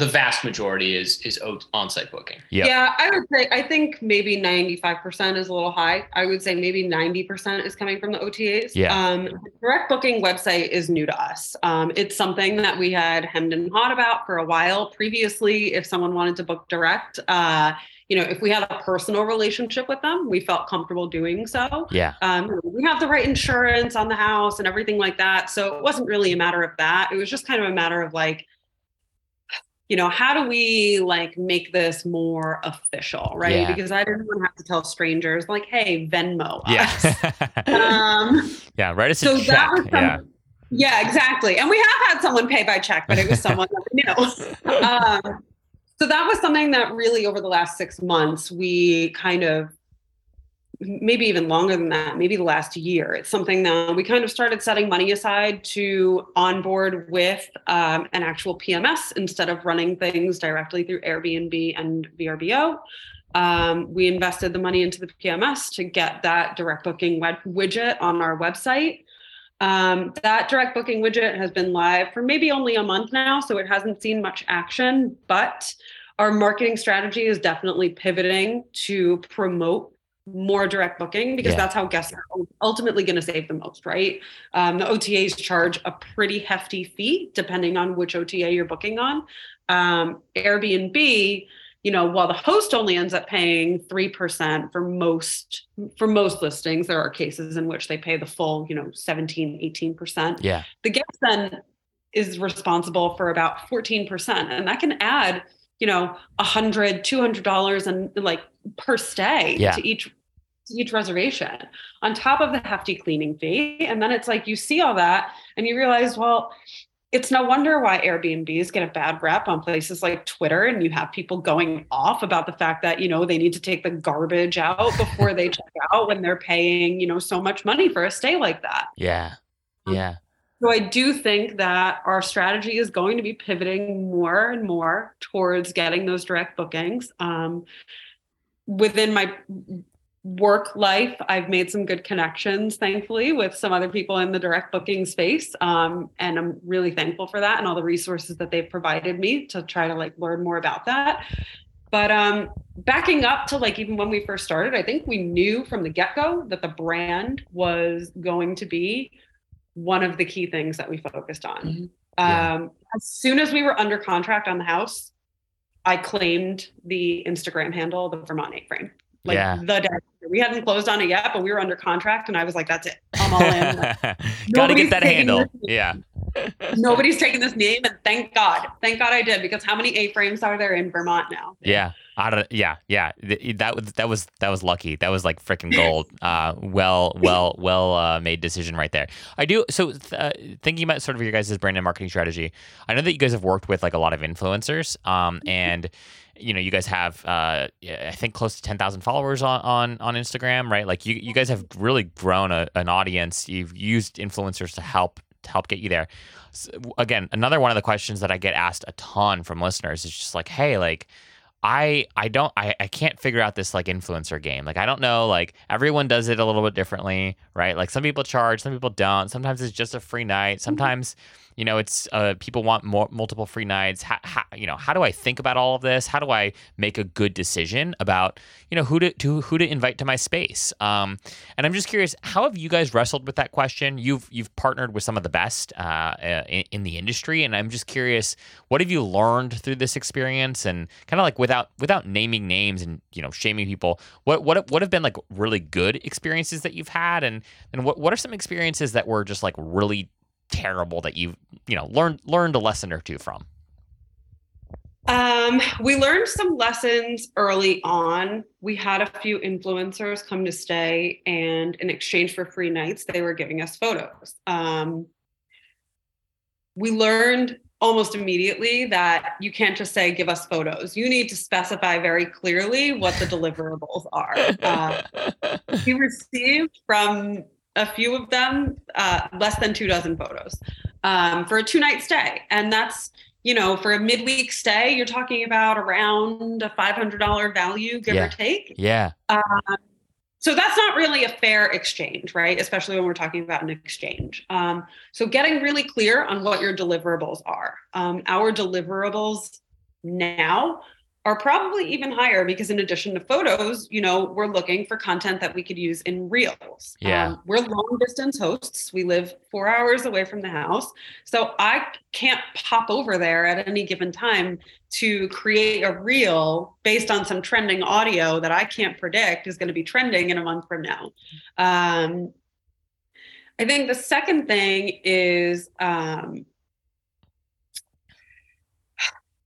the vast majority is is o- on-site booking.
Yep.
Yeah, I would say I think maybe 95% is a little high. I would say maybe 90% is coming from the OTAs.
Yeah.
Um, direct booking website is new to us. Um, it's something that we had hemmed and hawed about for a while previously. If someone wanted to book direct, uh, you know, if we had a personal relationship with them, we felt comfortable doing so.
Yeah.
Um, we have the right insurance on the house and everything like that. So it wasn't really a matter of that. It was just kind of a matter of like, you know, how do we like make this more official, right?
Yeah.
Because I didn't want to have to tell strangers like, hey, Venmo us.
Yeah. *laughs*
um,
yeah. Write us
so
a check.
some-
Yeah.
yeah, exactly. And we have had someone pay by check, but it was someone that we knew. *laughs* Um, so that was something that really over the last six months, we kind of maybe even longer than that, maybe the last year. It's something that we kind of started setting money aside to onboard with um, an actual PMS instead of running things directly through Airbnb and VRBO. Um, we invested the money into the PMS to get that direct booking web- widget on our website. Um, that direct booking widget has been live for maybe only a month now, so it hasn't seen much action, but our marketing strategy is definitely pivoting to promote more direct booking because
Yeah.
that's how guests are ultimately going to save the most, right? Um, the OTAs charge a pretty hefty fee depending on which OTA you're booking on. Um, Airbnb, you know, while the host only ends up paying three percent for most for most listings, there are cases in which they pay the full, you know, 17, 18 percent
Yeah.
the guest then is responsible for about 14% and that can add you know a hundred two hundred dollars and like per stay
Yeah.
to each to each reservation on top of the hefty cleaning fee and then it's like you see all that and you realize well it's no wonder why Airbnbs get a bad rep on places like Twitter, and you have people going off about the fact that you know they need to take the garbage out before they *laughs* check out when they're paying you know so much money for a stay like that.
Yeah. Um, yeah.
So I do think that our strategy is going to be pivoting more and more towards getting those direct bookings. Um, within my work life, I've made some good connections, thankfully, with some other people in the direct booking space. Um, and I'm really thankful for that and all the resources that they've provided me to try to like learn more about that. But um, backing up to like even when we first started, I think we knew from the get go that the brand was going to be one of the key things that we focused on. Mm-hmm. Yeah. Um, as soon as we were under contract on the house, I claimed the Instagram handle, the Vermont A frame. Like yeah. the day we hadn't closed on it yet, but we were under contract, and I was like, "That's it, *laughs* I'm all in." Like,
Gotta get that handle. Yeah. *laughs*
Nobody's taking this name, and thank God, thank God I did because how many A frames are there in Vermont now?
Yeah, out of yeah, yeah. That was that was that was lucky. That was like freaking gold. *laughs* Uh, well, well, well uh, made decision right there. I do. So uh, thinking about sort of your guys' brand and marketing strategy, I know that you guys have worked with like a lot of influencers, um, mm-hmm. and you know you guys have uh, I think close to ten thousand followers on, on on Instagram, right? Like you you guys have really grown a, an audience. You've used influencers to help to help get you there. So, again, another one of the questions that I get asked a ton from listeners is just like, hey, like I I don't I, I can't figure out this like influencer game. Like I don't know, like everyone does it a little bit differently, right? Like some people charge, some people don't. Sometimes it's just a free night. Mm-hmm. You know it's uh, people want more multiple free nights. How, how, you know how do i think about all of this? How do i make a good decision about you know who to, to who to invite to my space? Um, and i'm just curious how have you guys wrestled with that question? You've you've partnered with some of the best uh, uh in, in, the industry and i'm just curious what have you learned through this experience? And kind of like without without naming names and you know shaming people what what what have been like really good experiences that you've had? And and what what are some experiences that were just like really terrible that you you know learned learned a lesson or two from?
Um, we learned some lessons early on. We had a few influencers come to stay, and in exchange for free nights, they were giving us photos. Um, we learned almost immediately that you can't just say give us photos you need to specify very clearly what the deliverables are *laughs* uh, we received from a few of them, uh, less than two dozen photos um, for a two night stay. And that's, you know, for a midweek stay, you're talking about around a $500 value, give
yeah.
or take.
Yeah. Um,
so that's not really a fair exchange, right? Especially when we're talking about an exchange. Um, so getting really clear on what your deliverables are. Um, our deliverables now are probably even higher because in addition to photos, you know, we're looking for content that we could use in reels.
Yeah. Um,
we're long distance hosts. We live four hours away from the house. So I can't pop over there at any given time to create a reel based on some trending audio that I can't predict is going to be trending in a month from now. Um, I think the second thing is um,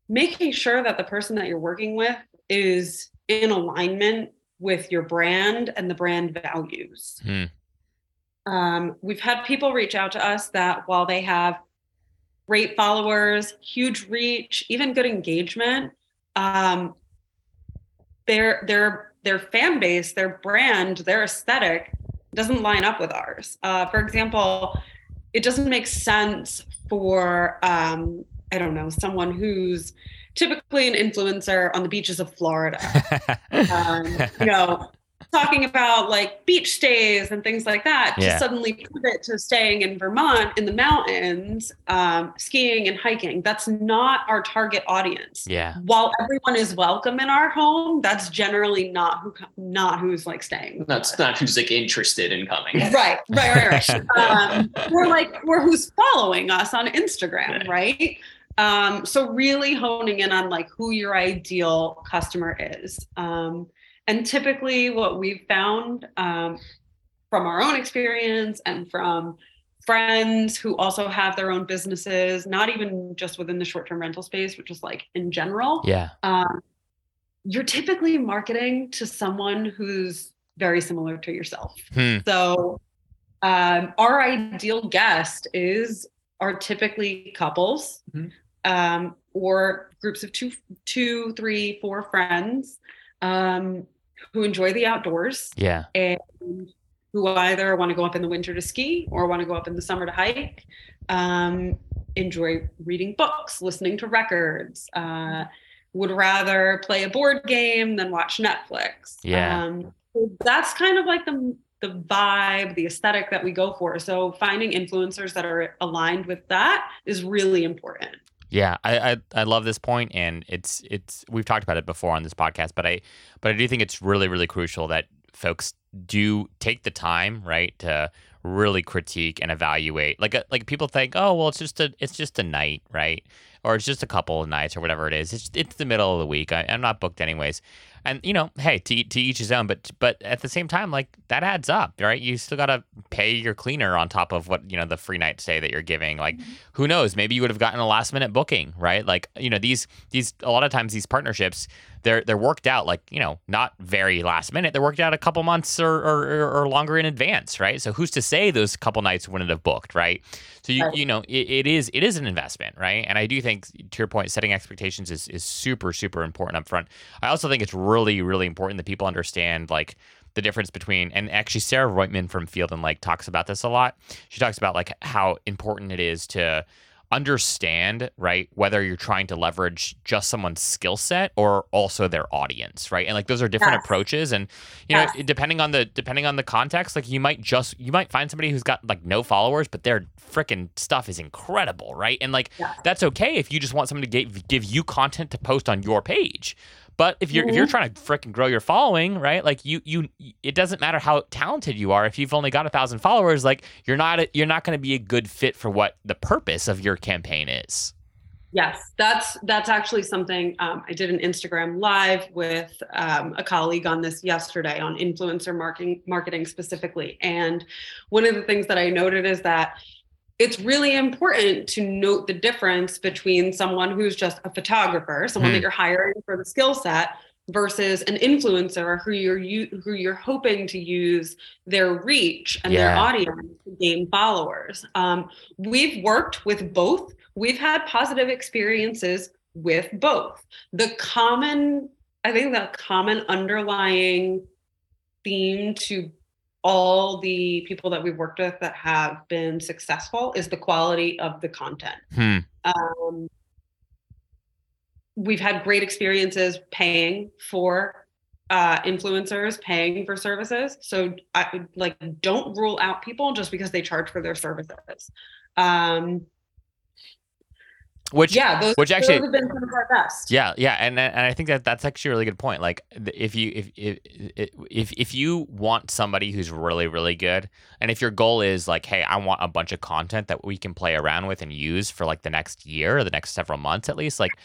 making sure that the person that you're working with is in alignment with your brand and the brand values. Hmm. Um, we've had people reach out to us that while they have great followers, huge reach, even good engagement, um, their their their fan base, their brand, their aesthetic doesn't line up with ours. Uh, for example, it doesn't make sense for um, I don't know, someone who's typically an influencer on the beaches of Florida. um, you know, *laughs* talking about like beach stays and things like that yeah. to suddenly pivot to staying in Vermont in the mountains, um, skiing and hiking. That's not our target audience.
Yeah.
While everyone is welcome in our home, that's generally not who not who's like staying.
That's not who's like interested in coming.
Right. Right. Right. right. *laughs* um, we're like we're who's following us on Instagram, right? Um, so really honing in on like who your ideal customer is. Um, and typically what we've found um, from our own experience and from friends who also have their own businesses, not even just within the short-term rental space, but just like in general.
Yeah. Um,
you're typically marketing to someone who's very similar to yourself.
Hmm.
So um, our ideal guest is are typically couples mm-hmm um, or groups of two, two, three, four friends um, who enjoy the outdoors.
Yeah.
And who either want to go up in the winter to ski or want to go up in the summer to hike. Um, enjoy reading books, listening to records. Uh, would rather play a board game than watch Netflix.
Yeah.
Um, So that's kind of like the the vibe, the aesthetic that we go for. So finding influencers that are aligned with that is really important.
Yeah, I, I, I love this point, and it's it's we've talked about it before on this podcast, but I but I do think it's really really crucial that folks do take the time right to really critique and evaluate. Like uh, like people think, oh well, it's just a it's just a night, right? Or it's just a couple of nights or whatever it is. It's it's the middle of the week. I, I'm not booked anyways and you know, hey, to, to each his own. But but at the same time, like that adds up, right? You still gotta pay your cleaner on top of what you know the free night stay that you're giving. Like, mm-hmm. who knows? Maybe you would have gotten a last minute booking, right? Like, you know, these these a lot of times these partnerships they're they're worked out like you know not very last minute. They're worked out a couple months or or, or longer in advance, right? So who's to say those couple nights wouldn't have booked, right? So you you know it, it is it is an investment, right? And I do think to your point, setting expectations is is super super important up front. I also think it's really really important that people understand like the difference between and actually Sarah Roitman from Field and Like talks about this a lot. She talks about like how important it is to understand, right, whether you're trying to leverage just someone's skill set or also their audience, right? And like those are different yes. approaches and you yes. know, depending on the depending on the context, like you might just you might find somebody who's got like no followers, but their freaking stuff is incredible, right? And like that's okay if you just want someone to give, give you content to post on your page. But if you're mm-hmm. if you're mm-hmm. trying to freaking grow your following, right? Like you you it doesn't matter how talented you are if you've only got a thousand followers. Like you're not a, you're not going to be a good fit for what the purpose of your campaign is.
Yes, that's that's actually something um, I did an Instagram live with um, a colleague on this yesterday on influencer marketing marketing specifically, and one of the things that I noted is that it's really important to note the difference between someone who's just a photographer, someone mm. that hmm. you're hiring for the skill set, versus an influencer who you're who you're hoping to use their reach and yeah. their audience to gain followers. Um, we've worked with both. We've had positive experiences with both. The common, I think, the common underlying theme to all the people that we've worked with that have been successful is the quality of the content. Hmm. Um, we've had great experiences paying for uh, influencers, paying for services. So I like don't rule out people just because they charge for their services. Um,
which
yeah, those,
which actually
have been some of our best.
Yeah, yeah, and and I think that that's actually a really good point. Like if you if if if if you want somebody who's really really good, and if your goal is like, hey, I want a bunch of content that we can play around with and use for like the next year or the next several months at least, like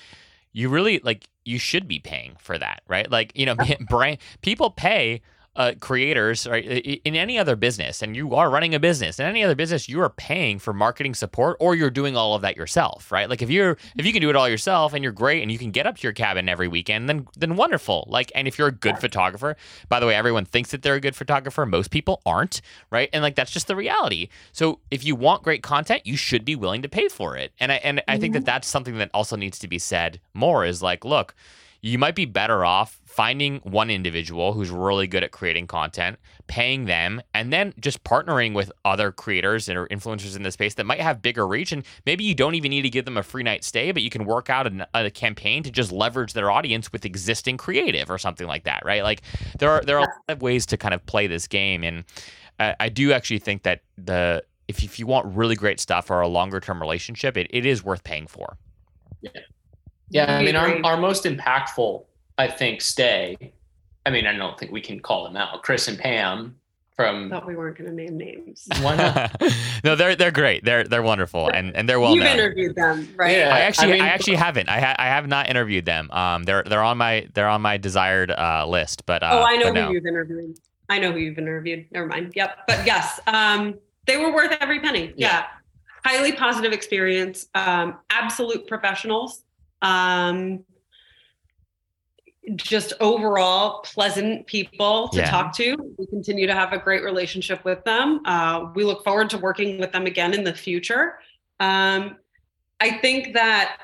you really like you should be paying for that, right? Like you know, *laughs* brand people pay uh, creators right in any other business and you are running a business in any other business you are paying for marketing support or you're doing all of that yourself right? Like if you're if you can do it all yourself and you're great and you can get up to your cabin every weekend then then wonderful. Like and if you're a good photographer by the way everyone thinks that they're a good photographer. Most people aren't right? And like that's just the reality. So if you want great content you should be willing to pay for it. And i and i think that mm-hmm. that's something that also needs to be said more is like look you might be better off finding one individual who's really good at creating content, paying them, and then just partnering with other creators or influencers in the space that might have bigger reach. And maybe you don't even need to give them a free night stay, but you can work out a, a campaign to just leverage their audience with existing creative or something like that, right? Like there are there are a lot of ways to kind of play this game, and I, I do actually think that the if if you want really great stuff or a longer term relationship, it, it is worth paying for.
Yeah. Yeah, I mean, our, our most impactful, I think, stay. I mean, I don't think we can call them out. Chris and Pam from.
I thought we weren't going to name names. *laughs*
Why not? *laughs* no, they're they're great. They're they're wonderful, and and they're well.
You've known. interviewed them, right?
Yeah, I actually I, mean, I actually haven't. I ha- I have not interviewed them. Um, they're they're on my they're on my desired uh, list, but uh,
oh, I know who
no.
you've interviewed. I know who you've interviewed. Never mind. Yep, but yes, um, they were worth every penny. yeah. yeah highly positive experience um, absolute professionals um, just overall pleasant people to yeah. talk to. We continue to have a great relationship with them. Uh, we look forward to working with them again in the future. Um, I think that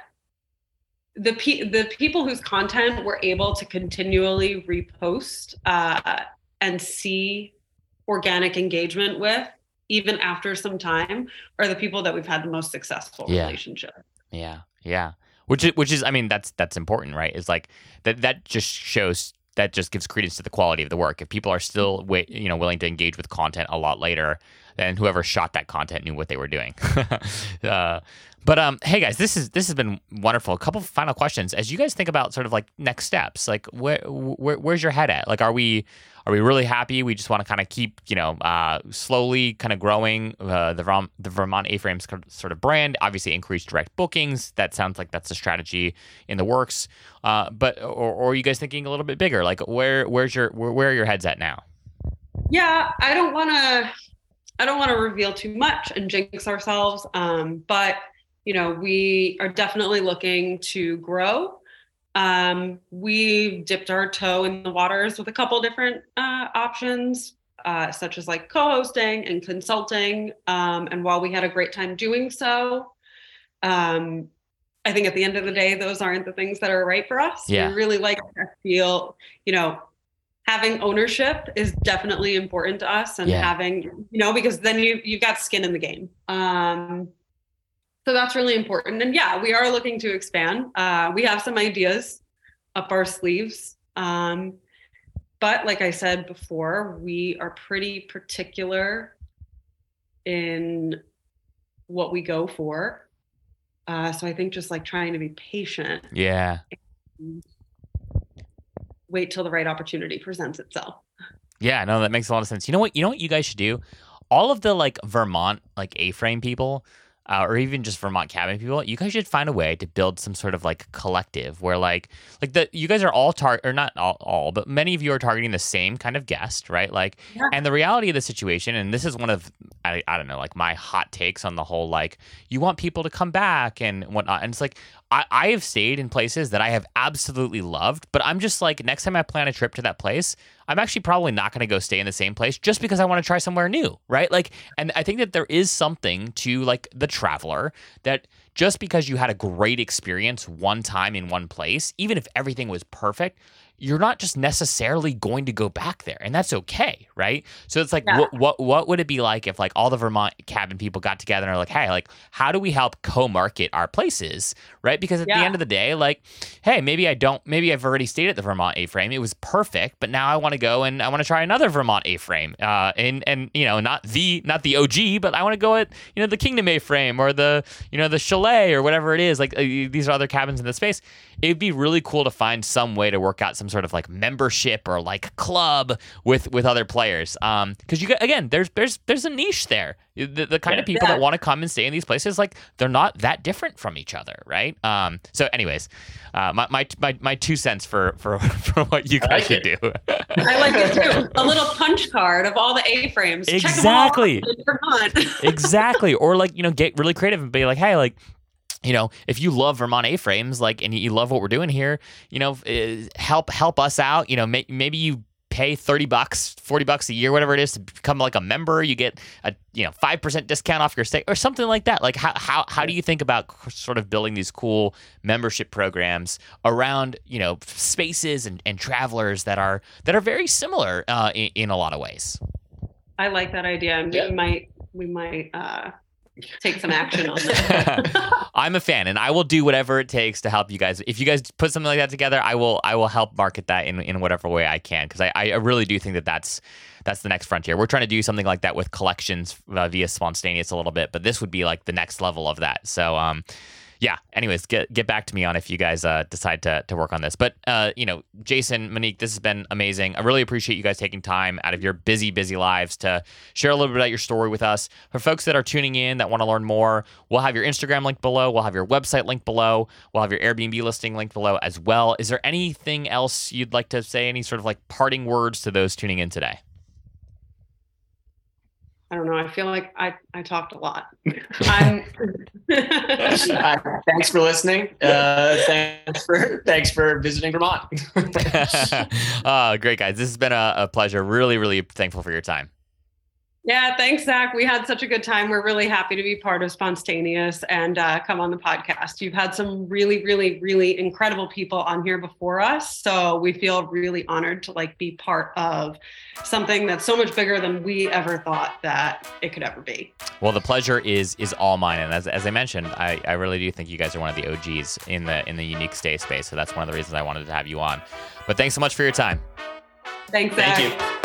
the pe- the people whose content we're able to continually repost uh, and see organic engagement with, even after some time, are the people that we've had the most successful
yeah.
relationship.
Yeah, yeah which is which is I mean that's that's important, right? It's like that that just shows that just gives credence to the quality of the work. If people are still wait, you know willing to engage with content a lot later, then whoever shot that content knew what they were doing. *laughs* uh, but um, hey guys, this is this has been wonderful. A couple final questions as you guys think about sort of like next steps. Like where, where where's your head at? Like are we are we really happy? We just want to kind of keep you know uh, slowly kind of growing uh, the Vermont, the Vermont A-frames sort of brand. Obviously, increase direct bookings. That sounds like that's a strategy in the works. Uh, but or, or are you guys thinking a little bit bigger? Like where where's your where, where are your heads at now?
Yeah, I don't want to. I don't want to reveal too much and jinx ourselves. Um, but you know, we are definitely looking to grow. Um, we dipped our toe in the waters with a couple different uh, options, uh, such as like co-hosting and consulting. Um, and while we had a great time doing so, um, I think at the end of the day, those aren't the things that are right for us.
Yeah.
We really like to feel, you know, having ownership is definitely important to us and
Yeah.
having, you know, because then you you've got skin in the game. Um, so that's really important. And yeah, we are looking to expand. Uh, we have some ideas up our sleeves. Um, but like I said before, we are pretty particular in what we go for. Uh, so I think just like trying to be patient,
Yeah.
wait till the right opportunity presents itself.
Yeah, no, that makes a lot of sense. You know what? You know what you guys should do? All of the like Vermont like A-frame people, uh, or even just Vermont cabin people, you guys should find a way to build some sort of like collective where like like the you guys are all tar or not all, all but many of you are targeting the same kind of guest, right? Like,
Yeah.
and the reality of the situation, and this is one of I, I don't know like my hot takes on the whole like you want people to come back and whatnot, and it's like I, I have stayed in places that I have absolutely loved, but I'm just like next time I plan a trip to that place, I'm actually probably not going to go stay in the same place just because I want to try somewhere new, right? Like, and I think that there is something to like the traveler that just because you had a great experience one time in one place, even if everything was perfect, you're not just necessarily going to go back there, and that's okay, right? So it's like,
Yeah.
what what what would it be like if like all the Vermont cabin people got together and are like, hey, like, how do we help co-market our places, right? Because at the end of the day, like, hey, maybe I don't, maybe I've already stayed at the Vermont A-frame, it was perfect, but now I want to go and I want to try another Vermont A-frame, uh, and and you know, not the not the OG, but I want to go at you know the Kingdom A-frame or the you know the Chalet or whatever it is. Like uh, these are other cabins in the space. It'd be really cool to find some way to work out some sort of like membership or like club with with other players. Um, because you again, there's there's there's a niche there. The, the kind of people
Yeah.
that want to come and stay in these places, like they're not that different from each other, right? Um. So, anyways, uh, my my my, my two cents for for *laughs* for what you guys
like
should do.
I like it too. *laughs* A little punch card of all the A frames.
Exactly. *laughs* Exactly. Or like, you know, get really creative and be like, hey, like, you know, if you love Vermont A-frames, like, and you love what we're doing here, you know, uh, help help us out. You know, may, maybe you pay 30 bucks 40 bucks a year whatever it is to become like a member you get a you know 5% discount off your stay or something like that like how how, how do you think about sort of building these cool membership programs around you know spaces and, and travelers that are that are very similar uh, in, in a lot of ways
I like that idea,
Yeah.
we might we might uh, take some action on that. *laughs*
I'm a fan, and I will do whatever it takes to help you guys. If you guys put something like that together, I will. I will help market that in, in whatever way I can because I, I really do think that that's that's the next frontier. We're trying to do something like that with collections uh, via spontaneous a little bit, but this would be like the next level of that. So, um, yeah. Anyways, get get back to me on if you guys uh, decide to to work on this. But uh, you know, Jason, Monique, this has been amazing. I really appreciate you guys taking time out of your busy, busy lives to share a little bit about your story with us. For folks that are tuning in that want to learn more, we'll have your Instagram link below. We'll have your website link below. We'll have your Airbnb listing link below as well. Is there anything else you'd like to say? Any sort of like parting words to those tuning in today?
I don't know. I feel like I I talked a lot. *laughs* I'm.
Uh, *laughs* *laughs* thanks for listening. Uh, thanks for thanks for visiting Vermont.
uh, great guys. This has been a, a pleasure. Really, really thankful for your time.
Yeah, thanks, Zach. We had such a good time. We're really happy to be part of Spontaneous and uh, come on the podcast. You've had some really, really, really incredible people on here before us, so we feel really honored to like be part of something that's so much bigger than we ever thought that it could ever be.
Well, the pleasure is is all mine, and as, as I mentioned, I, I really do think you guys are one of the OGs in the in the unique stay space. So that's one of the reasons I wanted to have you on. But thanks so much for your time.
Thanks, Zach.
Thank you.